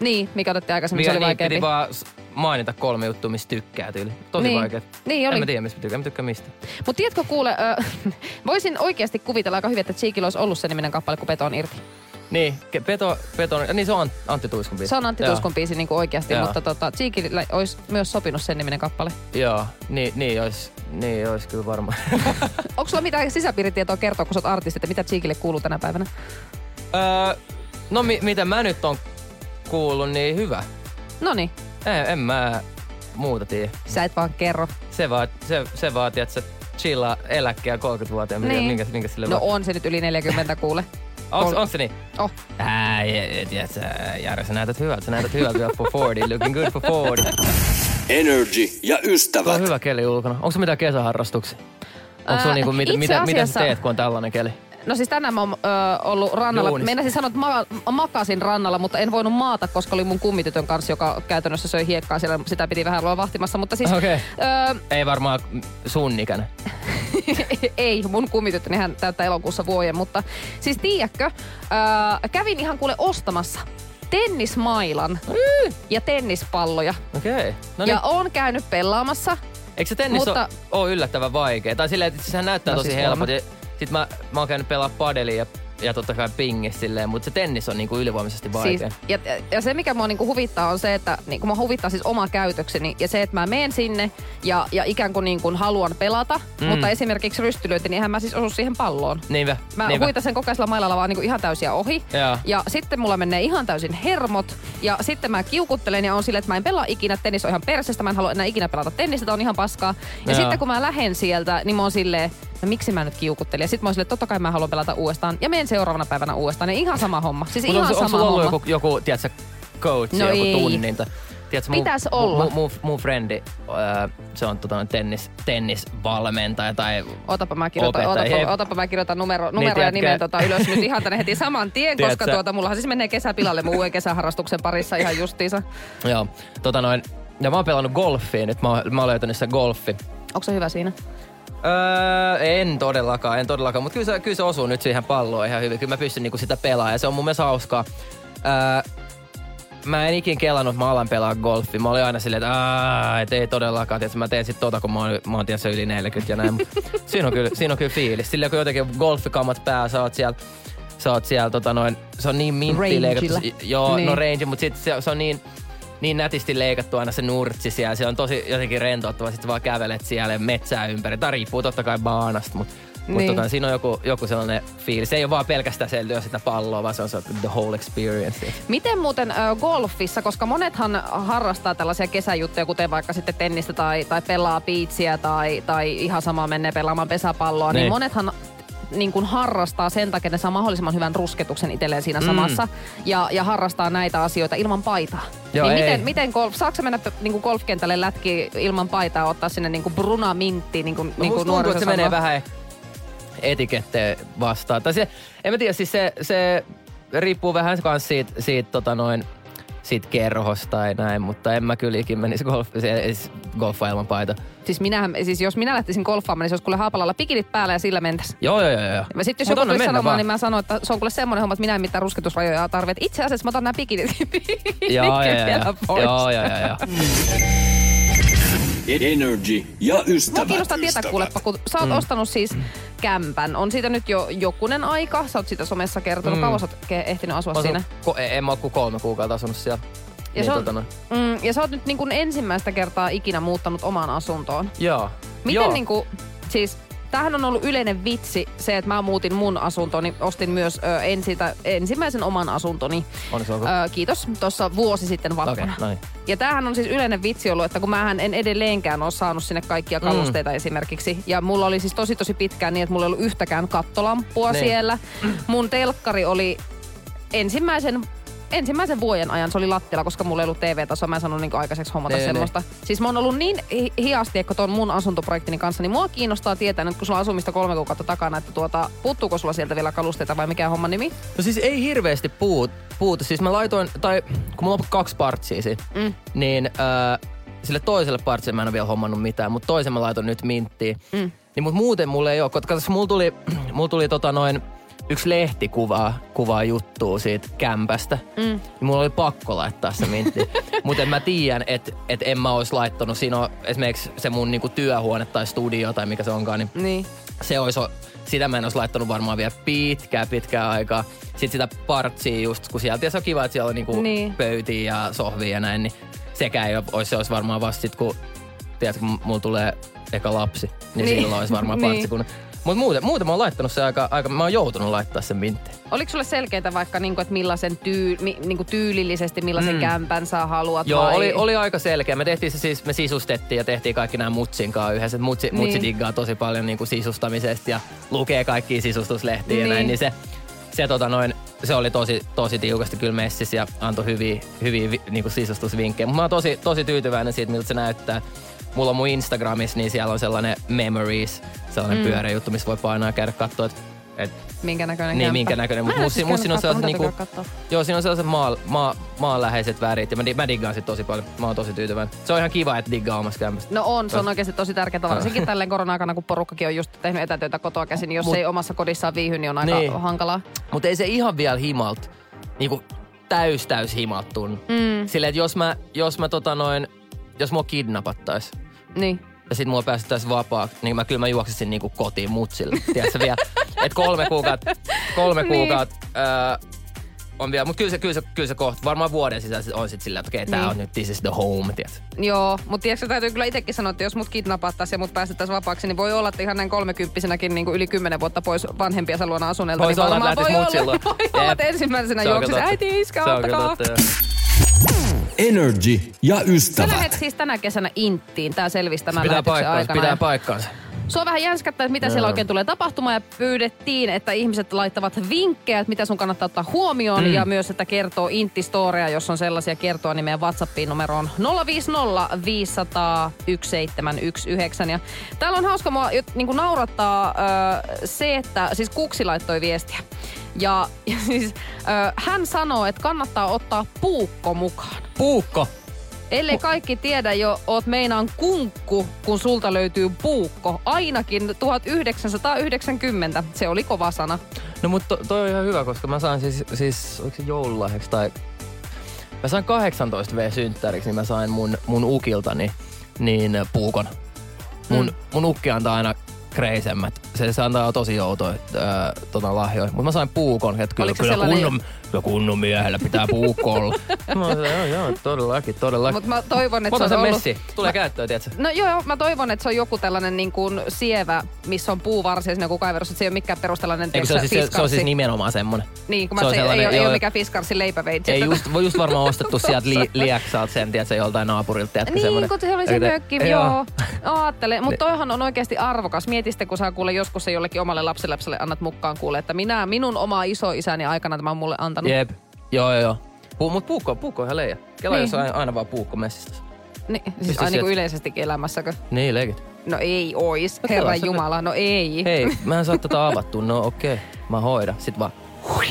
Niin, mikä otettiin aikaisemmin, Mikä se oli niin, vaikeampi. piti vaan mainita kolme juttua, mistä tykkää tyyli. Tosi Niin. vaikea. Niin oli. En mä tiedä, mistä mä tykkään. Mä tykkään mistä. Mutta tiedätkö kuule, ö, voisin oikeasti kuvitella aika hyvin, että Cheekillä olisi ollut se niminen kappale, kun Peto on irti. Niin, Peto, Peto, niin se on Antti Tuiskun biisi. Se on Antti Joo. Tuskun biisi niin kuin oikeasti, Joo. mutta tota, Cheekillä olisi myös sopinut sen niminen kappale. Joo, niin, niin ois, niin ois kyllä varmaan. Onko sulla mitään sisäpiiritietoa kertoa, kun sä oot artisti, että mitä Cheekille kuuluu tänä päivänä? Öö, no mi- mitä mä nyt on kuullut, niin hyvä. Noniin, En, en mä muuta tiedä. sä et vaan kerro. Se, vaat, se, se vaatii, että sä chillaa eläkkeellä 30-vuotiaana. Niin. Minkä, minkä sille No vaan- on se nyt yli 40 kuule. Onks, on- onks se niin? Oh. Ää, tiedät sä, Jari, sä näytät hyvältä. Sä näytät hyvältä vielä for 40. Looking good for 40. Energy ja Tuo ystävät. on hyvä keli ulkona. Onko se mitään kesäharrastuksia? Onko sulla niinku, mitä, itse mitä, mitä sä teet, kun on tällainen keli? No siis tänään mä oon ö, ollut rannalla. Duunissa. Meinasin sanoa, että ma- makasin rannalla, mutta en voinut maata, koska oli mun kummitytön kanssa, joka käytännössä söi hiekkaa siellä. Sitä piti vähän olla vahtimassa, mutta siis... Okei. ö, Ei varmaan sun ei, mun kummityttöni hän täyttää elokuussa vuoden, mutta siis tiedätkö, ö, kävin ihan kuule ostamassa tennismailan ja tennispalloja. Okei. Okay. No ja niin. oon käynyt pelaamassa. Eikö se tennis mutta- ole yllättävän vaikea? Tai silleen, että sehän näyttää No tosi siis helpot. Ja Sit mä, mä oon käynyt pelaa padelia ja, ja totta kai pingis silleen, mutta se tennis on niinku ylivoimaisesti vaikea. Siis, ja, ja se, mikä mua niinku huvittaa, on se, että niinku mua huvittaa siis oma käytökseni ja se, että mä menen sinne ja, ja ikään kuin, niinku haluan pelata, mm. mutta esimerkiksi rystylyönti, niin eihän mä siis osu siihen palloon. Niinpä, Mä niinpä. huitasen kokeisella mailalla vaan niinku ihan täysiä ohi. Joo. Ja sitten mulla menee ihan täysin hermot. Ja sitten mä kiukuttelen ja on silleen, että mä en pelaa ikinä. Tennis on ihan persestä. Mä en halua enää ikinä pelata tennistä. On ihan paskaa. Ja Joo. sitten kun mä lähden sieltä, niin mä oon silleen, no miksi mä nyt kiukuttelin? Ja sitten mä oon että totta kai mä haluan pelata uudestaan. Ja menen seuraavana päivänä uudestaan. Ja ihan sama homma. Siis Mut ihan on, sama on sulla ollut homma. joku, joku tiedätkö, coach, No joku ei. tunnin? Tai, tiedätkö, mun, Pitäis mun- olla. Mun, mun, mun friendi, äh, se on tota, tennis, tennisvalmentaja tai Otapa mä kirjoitan, Opettaja, otapa, hei. otapa mä kirjoitan numero, numero ja tiedätkö- nimen tota ylös nyt ihan tänne heti saman tien, koska Tiedätkö- tuota, mullahan siis menee kesäpilalle mun uuden kesäharrastuksen parissa ihan justiinsa. Joo, tota noin. Ja mä oon pelannut golfia nyt, mä, oon- mä oon löytänyt se golfi. Onko se hyvä siinä? Öö, en todellakaan, en todellakaan, mutta kyllä se, kyllä se osuu nyt siihen palloon ihan hyvin. Kyllä mä pystyn niinku sitä pelaamaan ja se on mun mielestä hauskaa. Öö, mä en ikin kelannut, että mä alan pelaa golfia. Mä olin aina silleen, että aah, et ei todellakaan. Tiedätkö, mä teen sit tota, kun mä oon, mä oon tiedätkö, yli 40 ja näin. Mut siinä, on kyllä, siinä on kyllä fiilis. Silleen kun jotenkin golfikammat pää, sä oot siellä, sä oot siellä tota noin, se on niin mintti leikattu. Joo, Niin. no range, mutta sit se, se on niin, niin nätisti leikattu aina se nurtsi siellä. Se on tosi jotenkin rentouttava. Sitten vaan kävelet siellä metsää ympäri. Tämä riippuu totta kai baanasta, mutta Niin. niin. tota, siinä on joku, joku sellainen fiilis. Se ei ole vaan pelkästään se, lyö sitä palloa, vaan se on se the whole experience. Miten muuten ö, golfissa, koska monethan harrastaa tällaisia kesäjuttuja, kuten vaikka sitten tennistä tai, tai pelaa piitsiä tai, tai ihan sama menee pelaamaan pesäpalloa, niin Niin. monethan niin kuin harrastaa sen takia, että ne saa mahdollisimman hyvän rusketuksen itselleen siinä Mm. samassa ja, ja harrastaa näitä asioita ilman paitaa. Joo, niin ei. miten, miten golf, saako mennä niin kuin golfkentälle lätki ilman paitaa ottaa sinne niin kuin bruna mintti, niin kuin, No niin kuin tuntuu, että se menee vähän etiketteen vastaan. Tai se, en mä tiedä, siis se, se riippuu vähän kans siitä, siitä tota noin, siitä kerhosta tai näin, mutta en mä kyllä ikin menisi golf, se- golfaa ilman paita. Siis, minähän, siis jos minä lähtisin golfaamaan, niin se olisi kuule haapalalla pikilit päällä ja sillä mentäs. Joo, joo, joo. joo. Ja sitten jos Mut joku tulisi sanomaan, vaan. niin mä sanoin, että se on kuule semmoinen homma, että minä en mitään rusketusrajoja tarvitse. Itse asiassa mä otan nämä pikinit, pikinit Joo, joo, joo, pois. joo, joo, joo, joo. Energy ja Mua ystävät. kiinnostaa tietää kuulepa, kun sä oot mm. ostanut siis kämpän. On siitä nyt jo jokunen aika. Sä oot siitä somessa kertonut. Mm. Kauan sä oot ehtinyt asua Mä siinä? ko, en mä oo kuin kolme kuukautta asunut siellä. Ja, Niin, se on, tota mm, ja sä oot nyt niin kuin ensimmäistä kertaa ikinä muuttanut omaan asuntoon. Joo. Miten Joo. niin kuin, siis tämähän on ollut yleinen vitsi se, että mä muutin mun asuntoni. Ostin myös ö, ensitä, ensimmäisen oman asuntoni. Ö, kiitos. Tuossa vuosi sitten Okei, vappuna. no niin. Ja tämähän on siis yleinen vitsi ollut, että kun mähän en edelleenkään ole saanut sinne kaikkia kalusteita mm. esimerkiksi. Ja mulla oli siis tosi tosi pitkään niin, että mulla ei ollut yhtäkään kattolamppua Niin. siellä. Mun telkkari oli ensimmäisen ensimmäisen vuoden ajan se oli lattialla, koska mulla ei ollut TV-tasoa. Mä en saanut niin aikaiseksi hommata Niin, semmoista. Siis mä oon ollut niin hi- hiasti, että ton mun asuntoprojektini kanssa, niin mua kiinnostaa tietää nyt, kun sulla on asumista kolme kuukautta takana, että tuota, puuttuuko sulla sieltä vielä kalusteita vai mikä on homman nimi? No siis ei hirveästi puut, puutu. Siis mä laitoin, tai kun mulla on kaksi partsia siinä, Mm. niin äh, sille toiselle partsille mä en ole vielä hommannut mitään, mutta toisen mä laitoin nyt minttiin. Mm. Niin mut muuten mulla ei ole, koska mulla tuli, mulla tuli tota noin, yksi lehti kuvaa, kuvaa juttua siitä kämpästä. Mm. Niin mulla oli pakko laittaa se mintti. Mutta mä tiedän, että et en mä ois laittanut. Siinä on esimerkiksi se mun niinku työhuone tai studio tai mikä se onkaan, niin Niin. se olisi, sitä mä en olisi laittanut varmaan vielä pitkää, pitkää aikaa. Sitten sitä partsia just, kun sieltä, ja se on kiva, että siellä on niinku Niin. niin. pöytiä ja sohvia ja näin, niin sekään ei olisi, se olisi varmaan vasta sit, kun, tiedätkö, kun mulla tulee eka lapsi, niin, Niin. niin. silloin olisi varmaan Niin. partsi, kun Mutta muuten, muuten mä oon laittanut se aika, aika, mä oon joutunut laittaa sen minttiin. Oliko sulle selkeitä vaikka, niinku, että millaisen tyy, mi, niinku tyylillisesti, millaisen mm. kämpän sä haluat? Joo, vai? oli, oli aika selkeä. Me tehtiin se siis, me sisustettiin ja tehtiin kaikki nämä mutsin kanssa yhdessä. Mutsi, niin. mutsi diggaa tosi paljon niin kuin sisustamisesta ja lukee kaikki sisustuslehtiä niin. ja näin. Niin se, se, tota noin, se oli tosi, tosi tiukasti kyllä messis ja antoi hyviä, hyviä vi, niin kuin sisustusvinkkejä. Mutta mä oon tosi, tosi tyytyväinen siitä, miltä se näyttää. Mulla on mun Instagramissa, niin siellä on sellainen memories, sellainen mm. pyöreä juttu, missä voi painaa ja käydä katsoa, että et, Minkä näköinen niin, kämppä? minkä näköinen. Mutta mut, siis siinä on sellaiset niinku, joo, siinä on sellaiset maa, maa, maanläheiset värit ja mä, mä diggaan sit tosi paljon. Mä oon tosi tyytyväinen. Se on ihan kiva, että diggaa omasta kämpästä. No on, se on oikeasti tosi tärkeää, varsinkin tälleen korona-aikana, kun porukkakin on just tehnyt etätyötä kotoa käsin, niin jos Mut- ei omassa kodissaan viihy, niin on aika Niin. hankalaa. Mutta ei se ihan vielä himalt, niinku täys täys himalt tunnu. Mm, Silleen, että jos mä, jos mä tota noin, jos mua kidnappattais niin. ja sit mua päästettäis vapaa, niin mä kyllä mä juoksisin niinku kotiin mutsille. Tiedätkö vielä? Et kolme kuukautta, kolme Niin. kuukautta öö, on vielä, mutta kyllä se, kyllä, se, kyllä se kohta, varmaan vuoden sisällä on sit silleen, että okei, tää Niin. on nyt this is the home, tiedätkö? Joo, mutta tiedätkö, täytyy kyllä itsekin sanoa, että jos mut kidnapattaisiin ja mut päästettäisiin vapaaksi, niin voi olla, että ihan näin kolmekymppisenäkin niin kuin yli kymmenen vuotta pois vanhempiensa luona asuneelta. Vois niin olla, että lähtis voi olla, voi olla, että ensimmäisenä juoksisi, äiti, iskä, Se Energy ja Sä ystävät. lähdet siis tänä kesänä Inttiin, tää selvisi tämän Pitää lähetyksen paikkaansa, aikana. pitää paikkaansa. Sua vähän jänskättää, että mitä siellä oikein tulee tapahtumaan ja pyydettiin, että ihmiset laittavat vinkkejä, että mitä sun kannattaa ottaa huomioon mm. ja myös, että kertoo Intti-storia, jos on sellaisia kertoa, niin meidän WhatsAppiin numeroon 050 500 1719. Ja täällä on hauska mua niin kuin naurattaa se, että siis Kuksi laittoi viestiä. Ja, ja siis hän sanoo, että kannattaa ottaa puukko mukaan. Puukko! Ellei kaikki tiedä jo, oot meinaan kunkku, kun sulta löytyy puukko. Ainakin 1990. Se oli kova sana. No mutta to, toi on ihan hyvä, koska mä sain siis, siis oliko se joululahjaksi tai... Mä sain 18 V-synttäriksi, niin mä sain mun, mun ukiltani niin puukon. Mun, Mm. mun ukki antaa aina kreisemmät. Se, se antaa tosi outoja ää, tota, lahjoja. Mutta mä sain puukon, että kyllä, kyllä, sellainen- kunnon, kyllä kunnon miehellä pitää puukko olla. mä sanoin, joo, joo, todellakin, todellakin. Mutta mä toivon, että Mä otan se on ollut... messi. Tulee käyttöön, tiedätkö? No joo, joo, mä toivon, että se on joku tällainen niin kuin sievä, missä on puuvarsi ja siinä joku kaiverus, että se ei ole mikään perustellainen Eikö se, on siis, se, se on siis nimenomaan semmonen. Niin, kun se mä on se, ei, sellainen- ole, ei joo, ole joo. mikään fiskarsi leipäveitsi. Ei just, just varmaan ostettu sieltä li, lieksaat sen, tiedätkö, joltain naapurilta. Tiedätkö, Niin, semmonen- kun se oli se mökki, joo. Aattele. Mutta toihan on oikeasti arvokas. Mieti sitten, kun sä kuule joskus se jollekin omalle lapsenlapselle annat mukaan kuule, että minä, minun oma isoisäni aikana tämä on mulle antanut. Jep. Joo, joo, joo. Pu, mut puukko, puukko on ihan leija. Kela, Niin. jos on aina, vaan puukko messissä. Niin, siis Pistä aina niin kuin sieltä. yleisestikin elämässäkö? Niin, legit. No ei ois, No kyllä, jumala, no ei. Hei, mä en saa tätä avattua. No okei, okay. mä hoidan. Sitten vaan hui,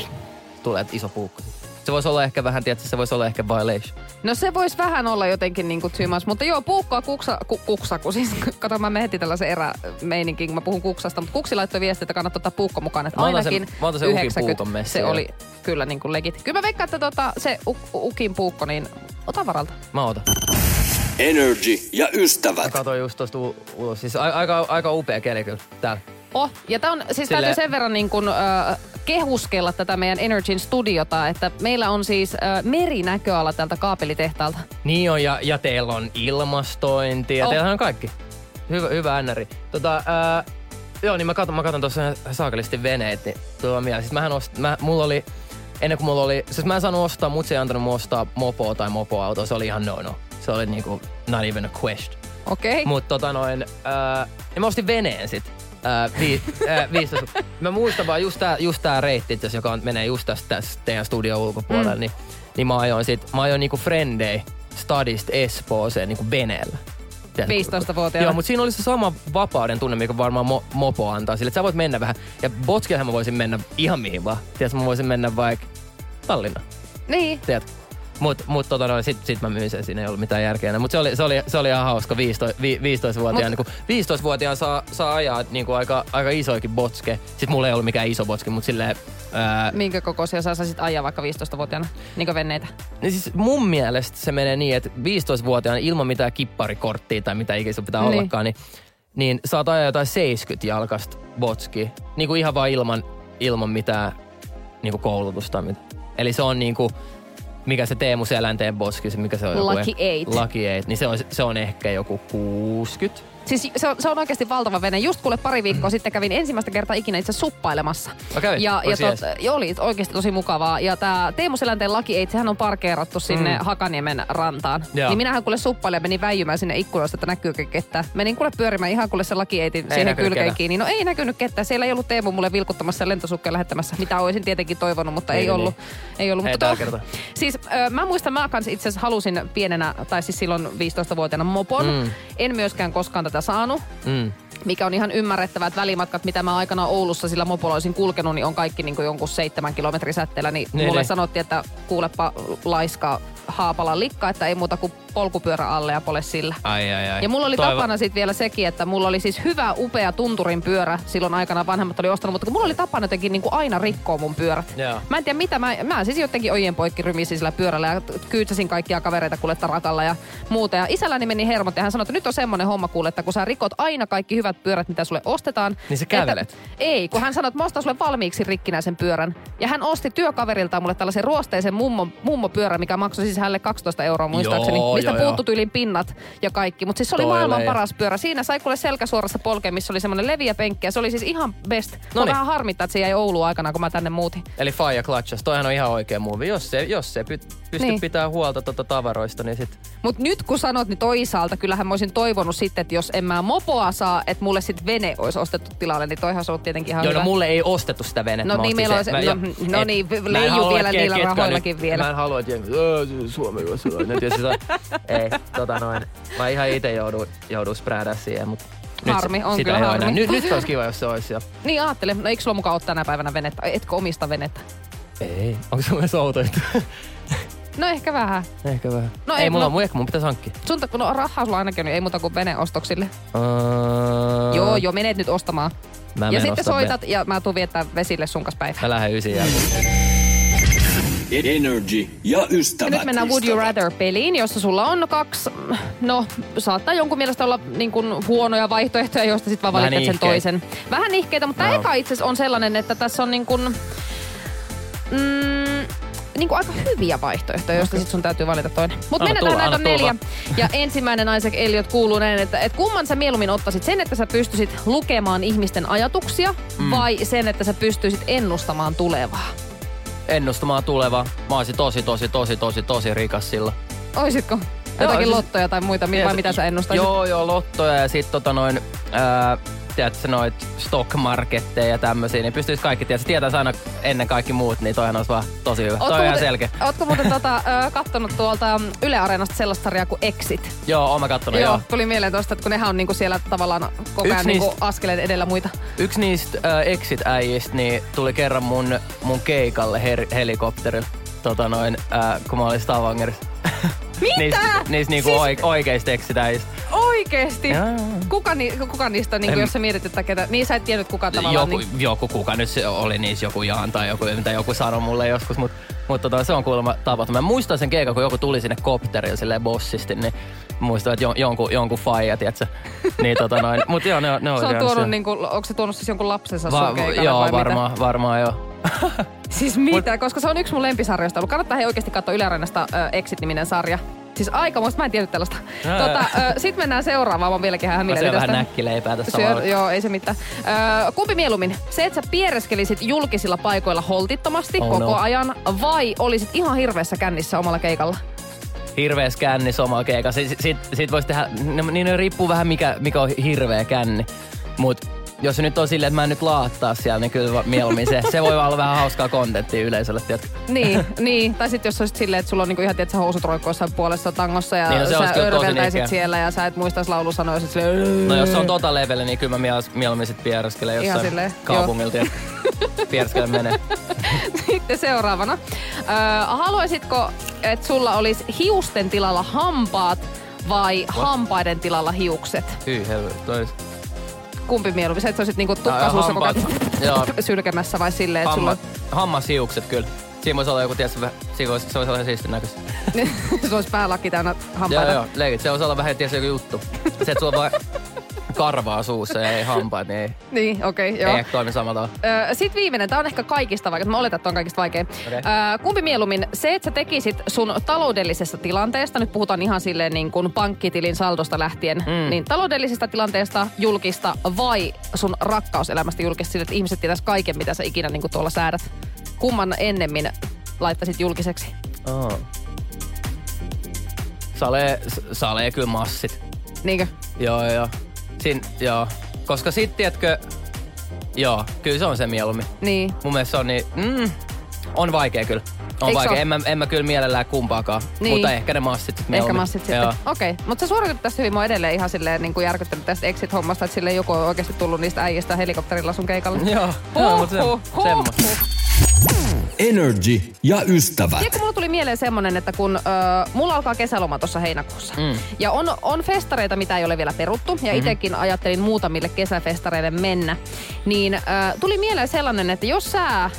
tulee iso puukko. Se voisi olla ehkä vähän, tiedätkö, se voisi olla ehkä violation. No se voisi vähän olla jotenkin niin kuin tyymas, mutta joo, puukkoa kuksa, ku, kuksa, kun siis kato mä heti tällaisen erämeininkin, kun mä puhun kuksasta, mutta kuksi laittoi viestiä, että kannattaa ottaa puukko mukaan, että Mä otan ainakin sen- mä otan sen ukin 90, puukon messiin, se oli kyllä niin kuin legit. Kyllä mä veikkaan, että tota, se u, ukin puukko, niin ota varalta. Mä otan. Energy ja Mä ystävät. katsoin just tosta u- ulos. Siis a- aika, aika upea keli kyllä täällä. Oh, ja tää on, siis Sille- täytyy sen verran niin kuin, äh, kehuskella tätä meidän Energyn studiota, että meillä on siis äh, merinäköala tältä kaapelitehtaalta. Niin on, ja, ja teillä on ilmastointia, Oh. oh. teillä on kaikki. Hyvä, hyvä ännäri. Tota, ää, joo, niin mä katon, mä katon tuossa saakelisti veneet, niin tuo mieleen. Siis mähän ost, mä, mulla oli, ennen kuin mulla oli, siis mä en saanut ostaa, mut se ei antanut ostaa mopoa tai mopoautoa, se oli ihan no no. Se oli niinku not even a question. Okei. Okay. Mut tota noin, ää, ja mä ostin veneen sit. Ää, vi, ää, 15. Mä muistan vaan just tää, just tää reitti, itse joka on, menee just tästä, tästä teidän studion ulkopuolelle, mm. niin, niin mä ajoin sit, mä ajoin niinku Frendei Stadista Espooseen niinku veneellä. Tiedätkö? 15-vuotiaana. Joo, mutta siinä oli se sama vapauden tunne, mikä varmaan mo- mopo antaa sille, että sä voit mennä vähän. Ja Botskillehän mä voisin mennä ihan mihin vaan. Tiedätkö, mä voisin mennä vaikka Tallinnaan. Niin. Tiedätkö? Mut, mut tota noin, sit, sit mä myin sen, siinä ei ollut mitään järkeä. Mutta se oli, se, oli, se oli ihan hauska 15, vi, 15-vuotiaan. Mut- Niin 15-vuotiaan saa, saa ajaa niin kuin aika, aika isoikin botske. Sitten mulla ei ollut mikään iso botske, mutta silleen... Ää, Minkä kokoisia sä saisit ajaa vaikka 15-vuotiaana? Niin venneitä. niin siis mun mielestä se menee niin, että 15-vuotiaan ilman mitään kipparikorttia tai mitä ikinä pitää Niin. ollakaan, niin, niin saat ajaa jotain 70 jalkasta botski. Niin kuin ihan vaan ilman, ilman mitään niin kuin koulutusta. Eli se on niin kuin, mikä se Teemu Selänteen boski, se mikä se on? joku Lucky eh- Eight. Lucky Eight. Niin se on, se on ehkä joku 60 Siis se on, se on oikeasti valtava vene. Just kuule pari viikkoa sitten kävin ensimmäistä kertaa ikinä itse suppailemassa. Kävit? Ja, ja tot, oli oikeasti tosi mukavaa. Ja tämä Teemu Selänteen laki, ei, sehän on parkeerattu sinne mm. Hakaniemen rantaan. Joo. Niin minähän kuule suppailin ja menin väijymään sinne ikkunoista, että näkyykö ketään. Menin kuule pyörimään ihan kuule se laki ei siihen kylkeen kiinni. No ei näkynyt ketään. Siellä ei ollut Teemu mulle vilkuttamassa lentosukkeen lähettämässä, mitä olisin tietenkin toivonut, mutta ei Niin, ollut. Ei ollut. Hei, mutta to-. Siis ö, mä muistan, mä kanssa itse asiassa halusin pienenä, tai siis silloin 15-vuotiaana mopon. Mm. En myöskään koskaan tätä saanut. Mm. Mikä on ihan ymmärrettävää, että välimatkat, mitä mä aikana Oulussa sillä mopolla olisin kulkenut, niin on kaikki niin kuin jonkun seitsemän kilometrin säteellä. Niin, Niin, mulle niin. sanottiin, että kuulepa laiska Haapalan likka, että ei muuta kuin polkupyörä alle ja pole sillä. Ai, ai, ai. Ja mulla oli Toivo- tapana sitten vielä sekin, että mulla oli siis hyvä, upea tunturin pyörä. Silloin aikana vanhemmat oli ostanut, mutta kun mulla oli tapana jotenkin niin kuin aina rikkoa mun pyörät. Joo. Mä en tiedä mitä, mä, mä siis jotenkin ojen poikki rymisin sillä pyörällä ja kyydsäsin kaikkia kavereita kuule tarakalla ja muuta. Ja isälläni meni hermot ja hän sanoi, että nyt on semmoinen homma kuule, että kun sä rikot aina kaikki hyvät pyörät, mitä sulle ostetaan. Niin sä että- kävelet? Ei, kun hän sanoi, että mä ostan sulle valmiiksi rikkinäisen pyörän. Ja hän osti työkaveriltaan mulle tällaisen ruosteisen mummo, mummopyörän, mikä maksoi siis hänelle 12 euroa muistaakseni. Joo, mistä joo, puuttu tyylin pinnat ja kaikki. Mutta siis se oli Toile maailman paras pyörä. Siinä sai kuule selkäsuorassa polkea, missä oli semmoinen leviä penkki. Ja se oli siis ihan best. Mä Noniin. vähän harmittaa, että se jäi Ouluun aikana, kun mä tänne muutin. Eli Fire Clutches, toihan on ihan oikea muovi. Jos se, jos se py, pysty Niin. niin. pitää huolta tota tavaroista, niin sit... Mutta nyt kun sanot, niin toisaalta kyllähän mä olisin toivonut sitten, että jos en mä mopoa saa, että mulle sitten vene olisi ostettu tilalle, niin toihan se on tietenkin ihan Joo, hyvä. no mulle ei ostettu sitä venettä. No mä niin, ostin meillä olisi- Mä- no, no et- niin, leiju vielä niillä rahoillakin vielä. Mä en halua, että jengi, "Öö, Suomen ruotsalainen. Tietysti se- Ei, tota noin. Mä ihan itse joudun, joudun spräädää siihen, mutta Harmi, nyt, on sitä kyllä harmi. enää. Nyt, nyt olisi kiva, jos se olisi jo. Niin ajattele, no eikö sulla mukaan ole tänä päivänä venettä? Etkö omista venettä? Ei. Onko se myös outo? No ehkä vähän. Ehkä vähän. No ei, ei, mulla no- on, ehkä mun pitäisi hankkia. Sun ta- no, rahaa sulla ainakin on, niin ei muuta kuin veneostoksille. Uh, Joo, joo, menet nyt ostamaan. Mä ja sitten soitat ja mä tuun viettää vesille sun kanssa päivää. Mä lähden ysin jälkeen. Energy ja ystävät. Ja nyt mennään Would You Rather-peliin, jossa sulla on kaksi, no saattaa jonkun mielestä olla niin kuin huonoja vaihtoehtoja, joista sitten vaan Vähän valitset sen nihkeitä. toisen. Vähän nihkeitä, mutta tämä Joo. eka itse on sellainen, että tässä on niin kuin, mm, niin kuin aika hyviä vaihtoehtoja, joista sitten sun täytyy valita toinen. Mutta mennään tähän tulla, näitä neljä. Ja ensimmäinen Isaac Elliot kuuluu näin, että, että kumman sä mieluummin ottaisit sen, että sä pystyisit lukemaan ihmisten ajatuksia mm. vai sen, että sä pystyisit ennustamaan tulevaa? Ennustamaan tuleva. Mä olisin tosi, tosi, tosi, tosi, tosi rikas sillä. Oisitko? Jotakin siis- lottoja tai muita, vai mitä sä ennustaisit? Joo, joo, lottoja ja sitten tota noin, ää, tiedätkö, noit stock-marketteja ja tämmöisiä, niin pystyisi kaikki, tiedätkö, tietäisi aina ennen kaikki muut, niin toihan olisi vaan tosi hyvä. Toi on ihan selkeä. Ootko muuten tota, ö, kattonut tuolta Yle Areenasta sellaista sarjaa kuin Exit? Joo, oon mä kattonut, joo. joo. Tuli mieleen tosta, että kun nehän on niinku siellä tavallaan koko ajan niinku askeleen edellä muita. Yksi niistä äh, Exit-äijistä niin tuli kerran mun, mun keikalle her- helikopterilla, tota noin, äh, kun mä olin Stavangerissa. Mitä? niistä, niistä niinku Siis- oik- oikeista Exit-äijistä. Oikeesti? Joo. Kuka, ni, kuka niistä, niinku, En- jos sä mietit, että ketä... Niin sä et tiennyt kuka tavallaan... Joku, Niin, joku, kuka nyt se oli niissä, joku Jaan tai joku, mitä joku sanoi mulle joskus, mutta mut tota, se on kuulemma tapahtuma. Mä muistan sen keikan, kun joku tuli sinne kopterilla silleen bossisti, niin muistan, että jon, jonkun, jonkun faija, tiedätkö? Niin tota noin, mut joo, ne, on- ne on se on tuonut, niinku, onko se tuonut siis jonkun lapsensa Va- sun keikalle joo, vai varmaan, mitä? varmaan joo. Siis mitä? Koska se on yksi mun lempisarjoista ollut. Kannattaa he oikeasti katsoa Yle Areenasta ö, Exit-niminen sarja. Siis aikamoista, mä en tiedä tällaista. Tota, jaa. ö, sit mennään seuraavaan, mä vieläkin Mä hämilläni syön vähän näkkileipää tässä Syö, joo, ei se mitään. Öö, kumpi mieluummin? Se, että sä piereskelisit julkisilla paikoilla holtittomasti Oh koko no. ajan, vai olisit ihan hirveässä kännissä omalla keikalla? Hirveä känni omalla keikalla. Siitä sit, sit voisi tehdä, niin riippuu vähän mikä, mikä on hirveä känni. Mut jos se nyt on silleen, että mä en nyt laattaa siellä, niin kyllä mieluummin se. Se voi olla vähän hauskaa kontenttia yleisölle, tiedätkö? Niin, niin. Tai sitten jos olisit silleen, että sulla on niinku ihan tietysti housut roikkoissa puolessa tangossa ja Niin, no sä örveltäisit siellä ja sä et muistaisi laulusanoja. Sit silleen, No jos se on tota level, niin kyllä mä miel- mieluummin sit piereskelen Ihan jossain silleen, kaupungilla, tiedätkö? Piereskelen menee. Sitten seuraavana. Öö, haluaisitko, että sulla olisi hiusten tilalla hampaat vai hampaiden tilalla hiukset? Hyi helvetti. Kumpi mieluummin? Se, että sä olisit niinku No, tukkasuussa koko ajan sylkemässä vai silleen, että sulla Hamma, hammashiukset kyllä. Siinä voisi olla joku, tiedätkö, siinä voisi, se voisi olla siistin näköistä. se olisi päälakki täynnä hampaita. Joo, joo, leikit. Se voisi olla vähän, tiedätkö, joku juttu. Se, että sulla on vaan, karvaa suussa ja ei hampaat, niin ei, Niin, okei, okay, joo. ei ehkä toimi samalla. Sitten viimeinen, tämä on ehkä kaikista vaikea, mä oletan, että on kaikista vaikein. Ö, kumpi mieluummin, se, että sä tekisit sun taloudellisesta tilanteesta, nyt puhutaan ihan silleen niin kuin pankkitilin saldosta lähtien, mm. niin taloudellisesta tilanteesta julkista vai sun rakkauselämästä julkista, sille, että ihmiset tietäis kaiken, mitä sä ikinä niin kuin tuolla säädät. Kumman ennemmin laittaisit julkiseksi? Oh. Salee, salee kyllä massit. Niinkö? Joo, joo. Siin, joo. Koska sit, tiedätkö, joo, kyllä se on se mieluummin. Niin. Mun mielestä se on niin, mm, on vaikea kyllä. On Eiks vaikea. En mä, en mä kyllä mielellään kumpaakaan. Niin. Mutta ehkä ne massit sit Ehkä massit sitten. Okei, okay. mutta sä suoritit tästä hyvin. Mä oon edelleen ihan silleen niin järkyttänyt tästä exit-hommasta, että sille joku on oikeasti tullut niistä äijistä helikopterilla sun keikalle. Joo, joo mutta se, Huh, huh, semmoista. Energy ja ystävät. Tiedätkö, mulla tuli mieleen semmonen, että kun ö, mulla alkaa kesäloma tuossa heinäkuussa. Mm. Ja on, on festareita, mitä ei ole vielä peruttu. Ja mm-hmm. itekin ajattelin muutamille kesäfestareille mennä. Niin ö, tuli mieleen sellainen, että jos sä, ö,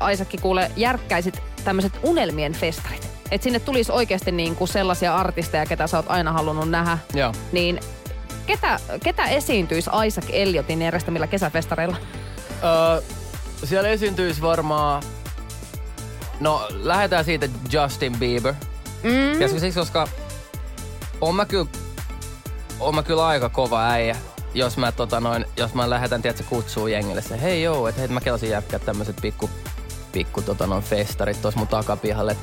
Aisakki, kuule, järkkäisit tämmöiset unelmien festarit. Että sinne tulisi oikeasti niinku sellaisia artisteja, ketä sä oot aina halunnut nähdä. Joo. Niin ketä, ketä esiintyisi Isaac Elliotin järjestämillä kesäfestareilla? Öö, siellä esiintyisi varmaan... No, lähdetään siitä Justin Bieber. Mm. Ja siksi, koska on mä kyllä, on mä kyllä aika kova äijä, jos mä, tota noin, jos mä lähetän, tiedätkö, kutsuu jengille se, hei joo, että hei, mä kelasin jätkää tämmöiset pikku, pikku tota noin, festarit tuossa mun takapihalle,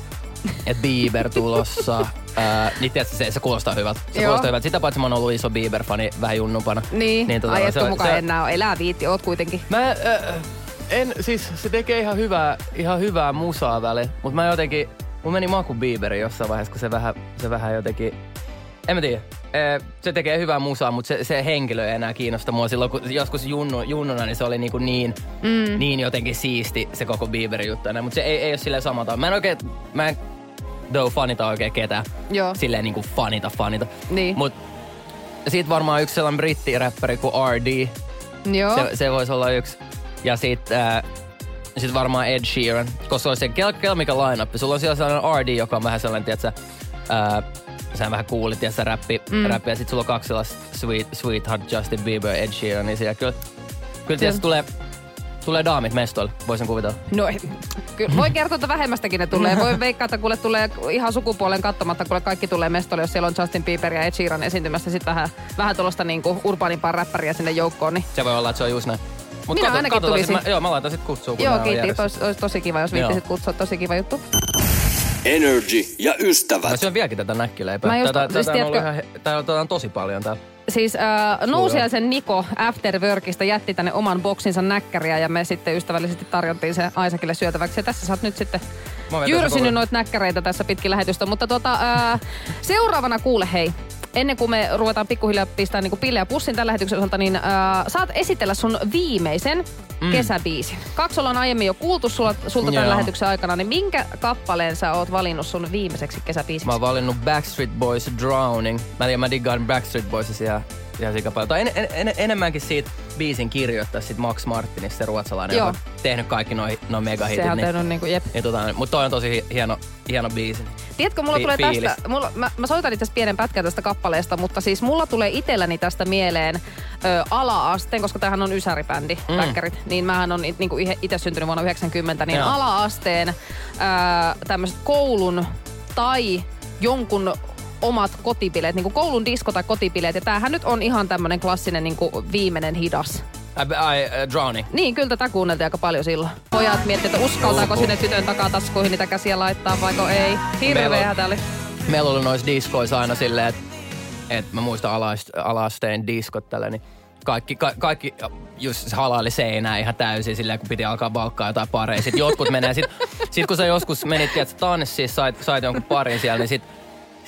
että Bieber tulossa. Ää, niin tiedätkö, se, se kuulostaa hyvältä. Se Joo. kuulostaa hyvältä. Sitä paitsi mä oon ollut iso Bieber-fani vähän junnupana. Niin, niin tota ai se- mukaan se- enää elää viitti, oot kuitenkin. Mä äh, en, siis se tekee ihan hyvää, ihan hyvää musaa väli, mutta mä jotenkin, mun meni maku Bieberi jossain vaiheessa, kun se vähän, se vähän jotenkin, en mä tiedä. Se tekee hyvää musaa, mutta se, se henkilö ei enää kiinnosta mua. Silloin kun joskus junnu, junnuna, niin se oli niinku niin, mm. niin jotenkin siisti se koko Bieberin juttu. Mutta se ei, ei ole silleen samata. Mä en oikein, mä en though fanita oikein ketään. Joo. Silleen niinku fanita, fanita. Niin. Mut siitä varmaan yksi sellainen brittiräppäri kuin RD. Joo. Se, se voisi olla yksi. Ja sit, äh, sit varmaan Ed Sheeran, koska se on se kel, kel mikä line-up. Sulla on siellä sellainen RD, joka on vähän sellainen, tiedätkö, äh, sä vähän kuulit, tiedätkö, räppi, mm. räppi, ja sit sulla on kaksi sellaista sweet, Sweetheart, Justin Bieber, Ed Sheeran, niin siellä kyllä, kyllä tiedätkö, tulee, tulee daamit mestoille, voisin kuvitella. No, kyllä voi kertoa, että vähemmästäkin ne tulee. Voi veikkaa, että kuule tulee ihan sukupuolen katsomatta, kuule kaikki tulee mestolle, jos siellä on Justin Bieber ja Ed Sheeran esiintymässä. Sitten vähän, vähän tuollaista niinku urbaanimpaa räppäriä sinne joukkoon. Niin. Se voi olla, että se on just näin. Mut Minä ainakin katsotaan sit. tulisin. Mä, joo, mä laitan sit kutsua, kun Joo, kiitti. Olisi, olisi tosi kiva, jos viittisit kutsua. Tosi kiva juttu. Energy ja Mä ystävät. syön vieläkin tätä näkkileipää. Mä just- tätä, siis tätä, on ollut tiedätkö- ihan, tää on, tää on tosi paljon täällä. Siis äh, Nousiaisen Niko Afterworkista jätti tänne oman boksinsa näkkäriä ja me sitten ystävällisesti tarjottiin se Aisakille syötäväksi. Ja tässä sä oot nyt sitten Mä jyrsinyt noita näkkäreitä tässä pitkin lähetystä. Mutta tota, äh, seuraavana kuule hei. Ennen kuin me ruvetaan pikkuhiljaa pistää niinku pillejä pussin tällä lähetyksen osalta, niin äh, saat esitellä sun viimeisen mm. kesäbiisin. Kaksi ollaan aiemmin jo kuultu sulla, sulta tämän Joo. lähetyksen aikana, niin minkä kappaleen sä oot valinnut sun viimeiseksi kesäbiisiksi? Mä oon valinnut Backstreet Boys Drowning. Mä mä diggaan Backstreet Boysissa ihan, ihan sika paljon. Tai en, en, en, enemmänkin siitä biisin kirjoittaa sit Max Martinista, se ruotsalainen, Joo. joka on tehnyt kaikki noin noi megahitit. Sehän on niin, tehnyt niinku, jep. niin, tota, mutta toi on tosi hi- hieno, hieno biisi. Tiedätkö, mulla Fi- tulee fiilis. tästä, mulla, mä, mä soitan itse pienen pätkän tästä kappaleesta, mutta siis mulla tulee itselläni tästä mieleen ö, ala-asteen, koska tämähän on ysäribändi, mm. Bäkkärit, niin mähän on it- niinku itse syntynyt vuonna 90, niin Joo. ala-asteen ö, tämmöiset koulun tai jonkun omat kotipileet, niin kuin koulun disko tai kotipileet. Ja tämähän nyt on ihan tämmöinen klassinen niin kuin viimeinen hidas. Ai, ai, äh, Drowning. Niin, kyllä tätä kuunneltiin aika paljon silloin. Pojat miettivät, että uskaltaako sinne tytön takataskuihin niitä käsiä laittaa vaiko ei. Hirveä tämä oli. Meillä oli noissa diskoissa aina silleen, että et mä muistan ala- ala-asteen diskot tällä, niin kaikki, ka, kaikki just halaili seinää ihan täysin silleen, kun piti alkaa valkkaa jotain pareja. Sitten jotkut menee, sit, sit kun sä joskus menit, tiedät, tanssiin, sait, sait jonkun parin siellä, niin sit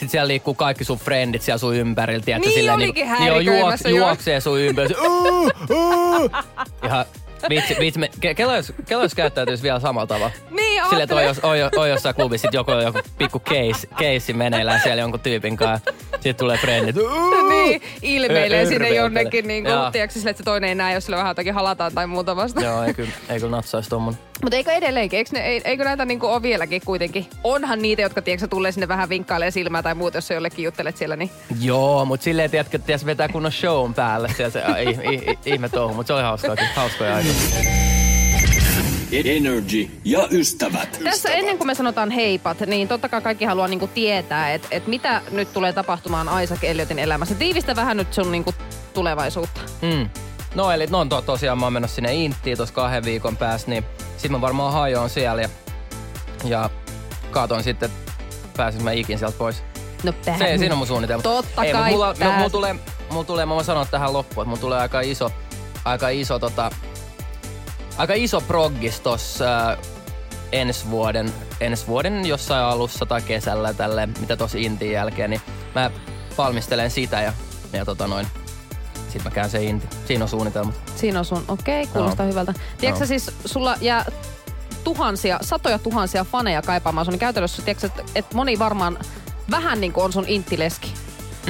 sit siellä liikkuu kaikki sun frendit siellä sun ympärillä, tiedätkö, Niin silleen, olikin niin, joo, joo. juoksee sun ympärillä. "Uu, uu." Ihan vitsi, vitsi me, ke, kela, jos, kela jos käyttäytyisi vielä samalla tavalla. Niin, Sille, että on, jos, on, on jossain klubissa, sit joku, joku pikku case, case meneillään siellä jonkun tyypin kanssa. Sitten tulee frendit. Niin, ilmeilee sinne jonnekin, niin kuin, tiedätkö, sille, että se toinen ei näe, jos sille vähän jotakin halataan tai muuta vasta. Joo, ei kyllä, ei kyllä natsaisi tommonen. Mutta eikö edelleenkin, eikö, ne, ei- eikö näitä niinku ole vieläkin kuitenkin? Onhan niitä, jotka tiedätkö, tulee sinne vähän vinkkailee silmää tai muuta, jos sä jollekin juttelet siellä, niin Joo, mutta silleen, tiedätkö, että vetää kunnon shown päälle. Siellä se, ihme touhu, mutta se oli hauskaa, hauskoja aikoja. Energy ja ystävät. Tässä ennen kuin me sanotaan heipat, niin totta kai kaikki haluaa niinku tietää, että et mitä nyt tulee tapahtumaan Isaac Elliotin elämässä. Tiivistä vähän nyt sun niinku tulevaisuutta. Mm. No eli no to, tosiaan mä oon menossa sinne Inttiin tuossa kahden viikon päästä, niin sit mä varmaan hajoon siellä ja, ja katon sitten, pääsin mä ikin sieltä pois. No Se, siinä on mun suunnitelma. Totta Ei, kai mulla, no, pääs- mulla tulee, mulla tulee, mä voin sanoa tähän loppuun, että mulla tulee aika iso, aika iso tota, aika iso proggis tossa äh, ensi vuoden, ensi vuoden jossain alussa tai kesällä tälle, mitä tossa Intin jälkeen, niin mä valmistelen sitä ja, ja tota noin, sit mä käyn se Inti. Siinä on suunnitelmat. Siinä on sun, okei, okay, kuulostaa Joo. hyvältä. Tiedätkö sä siis, sulla jää tuhansia, satoja tuhansia faneja kaipaamaan sun, niin käytännössä, tiedätkö, että et moni varmaan vähän niin kuin on sun inttileski.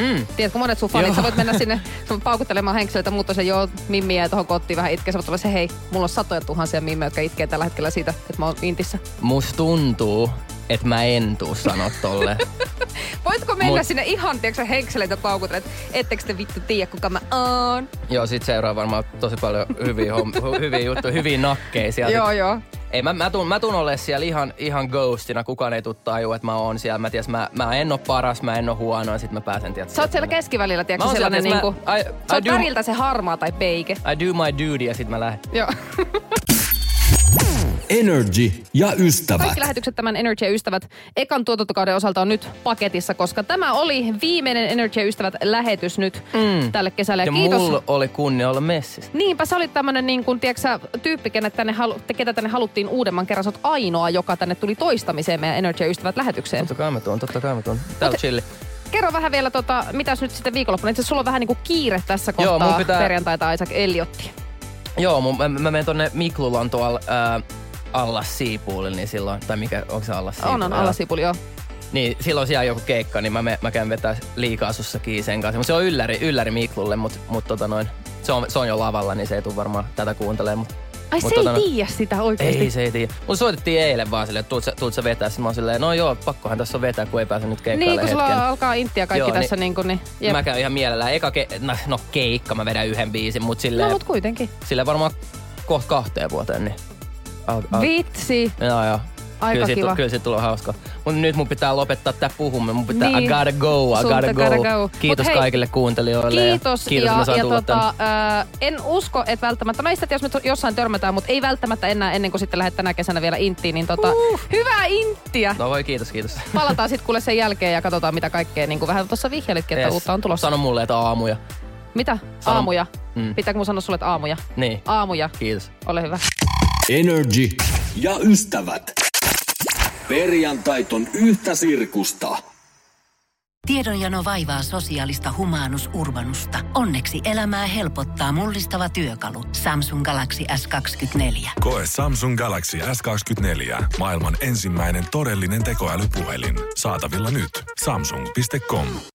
Mm. Tiedätkö, monet sun fanit, Joo. sä voit mennä sinne paukuttelemaan henkilöitä, mutta se joo, mimmi jäi tuohon kotiin vähän itkee. Sä voit se, hei, mulla on satoja tuhansia mimmejä, jotka itkee tällä hetkellä siitä, että mä oon intissä. Musta tuntuu, että mä en tuu sanoa tolle. Voitko mennä Mut- sinne ihan, tiedätkö, henkilöitä paukutella, että ettekö te vittu tiedä, kuka mä oon? Joo, sit seuraa varmaan tosi paljon hyviä, homm- hyviä juttuja, hyviä nakkeja sieltä. Joo, joo. Ei, mä, mä, tuun, mä tuun olemaan siellä ihan, ihan ghostina. Kukaan ei tuu tajua, että mä oon siellä. Mä, ties, mä, mä en oo paras, mä en oo huono, ja sit mä pääsen, tiedätkö, Sä oot siellä keskivälillä, tiedätkö, sellainen niinku... mä- I- Sä oot I do- väriltä se harmaa tai peike. I do my duty, ja sit mä lähden. Joo. Energy ja ystävät. Kaikki lähetykset tämän Energy ja Ystävät ekan tuotantokauden osalta on nyt paketissa, koska tämä oli viimeinen Energy ja Ystävät lähetys nyt mm. tälle kesälle. Ja, Ja kiitos. mulla oli kunnia olla messissä. Niinpä sä olit tämmönen niin kuin, tiedätkö, tyyppi, kenet tänne, halu, te- ketä tänne haluttiin uudemman kerran. Sä oot ainoa, joka tänne tuli toistamiseen meidän Energy ja Ystävät lähetykseen. Totta kai mä tuun, totta kai mä tuun. Tää on Mut- chilli. Kerro vähän vielä, tota, mitäs nyt sitten viikonloppuna. Itse sulla on vähän niin kuin kiire tässä Joo, kohtaa mun pitää- perjantaita Isaac Elliotti. Joo, mun, mä, mä menen tonne Miklulan tuolla äh, Allas Siipuulilla, niin silloin, tai mikä, onko se Allas On, on, Joo. alasipuli, joo. Niin, silloin siellä joku keikka, niin mä, me, mä käyn vetää liikaasussakin sen kanssa. Mutta se on ylläri, ylläri Miklulle, mutta mut tota noin, se on, se on jo lavalla, niin se ei tule varmaan tätä kuuntelemaan. Mut, Ai mut se tota ei tiedä sitä oikeesti. Ei, se ei tiedä. Mun soitettiin eilen vaan silleen, että tuut sä, tuut sä vetää. Sitten mä oon silleen, no joo, pakkohan tässä on vetää, kun ei pääse nyt keikalle Niin, kun sulla hetken. alkaa inttiä kaikki Joo, tässä niin kuin, niin jep. Mä käyn ihan mielellään. Eka ke- no, no, keikka, mä vedän yhden biisin, mutta No, silleen, mut kuitenkin. silleen varmaan kohta kahteen vuoteen. Niin. Al, Vitsi. Joo, joo. Aika kyllä kiva. Siitä, kyllä siitä tulee hauska. Mutta nyt mun pitää lopettaa tää puhuminen. Mun pitää, Niin. I gotta go, I gotta go. gotta go. Kiitos Mut hei, kaikille kuuntelijoille. Kiitos. Ja kiitos, ja, ja tota, ää, en usko, että välttämättä, meistä jos me jossain törmätään, mutta ei välttämättä enää ennen kuin sitten lähdet tänä kesänä vielä inttiin, niin tota, Uh. hyvää inttiä. No voi, kiitos, kiitos. Palataan sitten kuule sen jälkeen ja katsotaan mitä kaikkea, niin kuin vähän tuossa vihjelitkin, että Yes. uutta on tulossa. Sano mulle, että aamuja. Mitä? Sano- Aamuja. Mm. Pitääkö mun sanoa sulle, että aamuja? Niin, Aamuja. kiitos. Ole hyvä. Energy ja ystävät. Perjantait on yhtä sirkusta. Tiedonjano vaivaa sosiaalista humanus urbanusta. Onneksi elämää helpottaa mullistava työkalu. Samsung Galaxy S24. Koe Samsung Galaxy S24. Maailman ensimmäinen todellinen tekoälypuhelin. Saatavilla nyt. Samsung.com.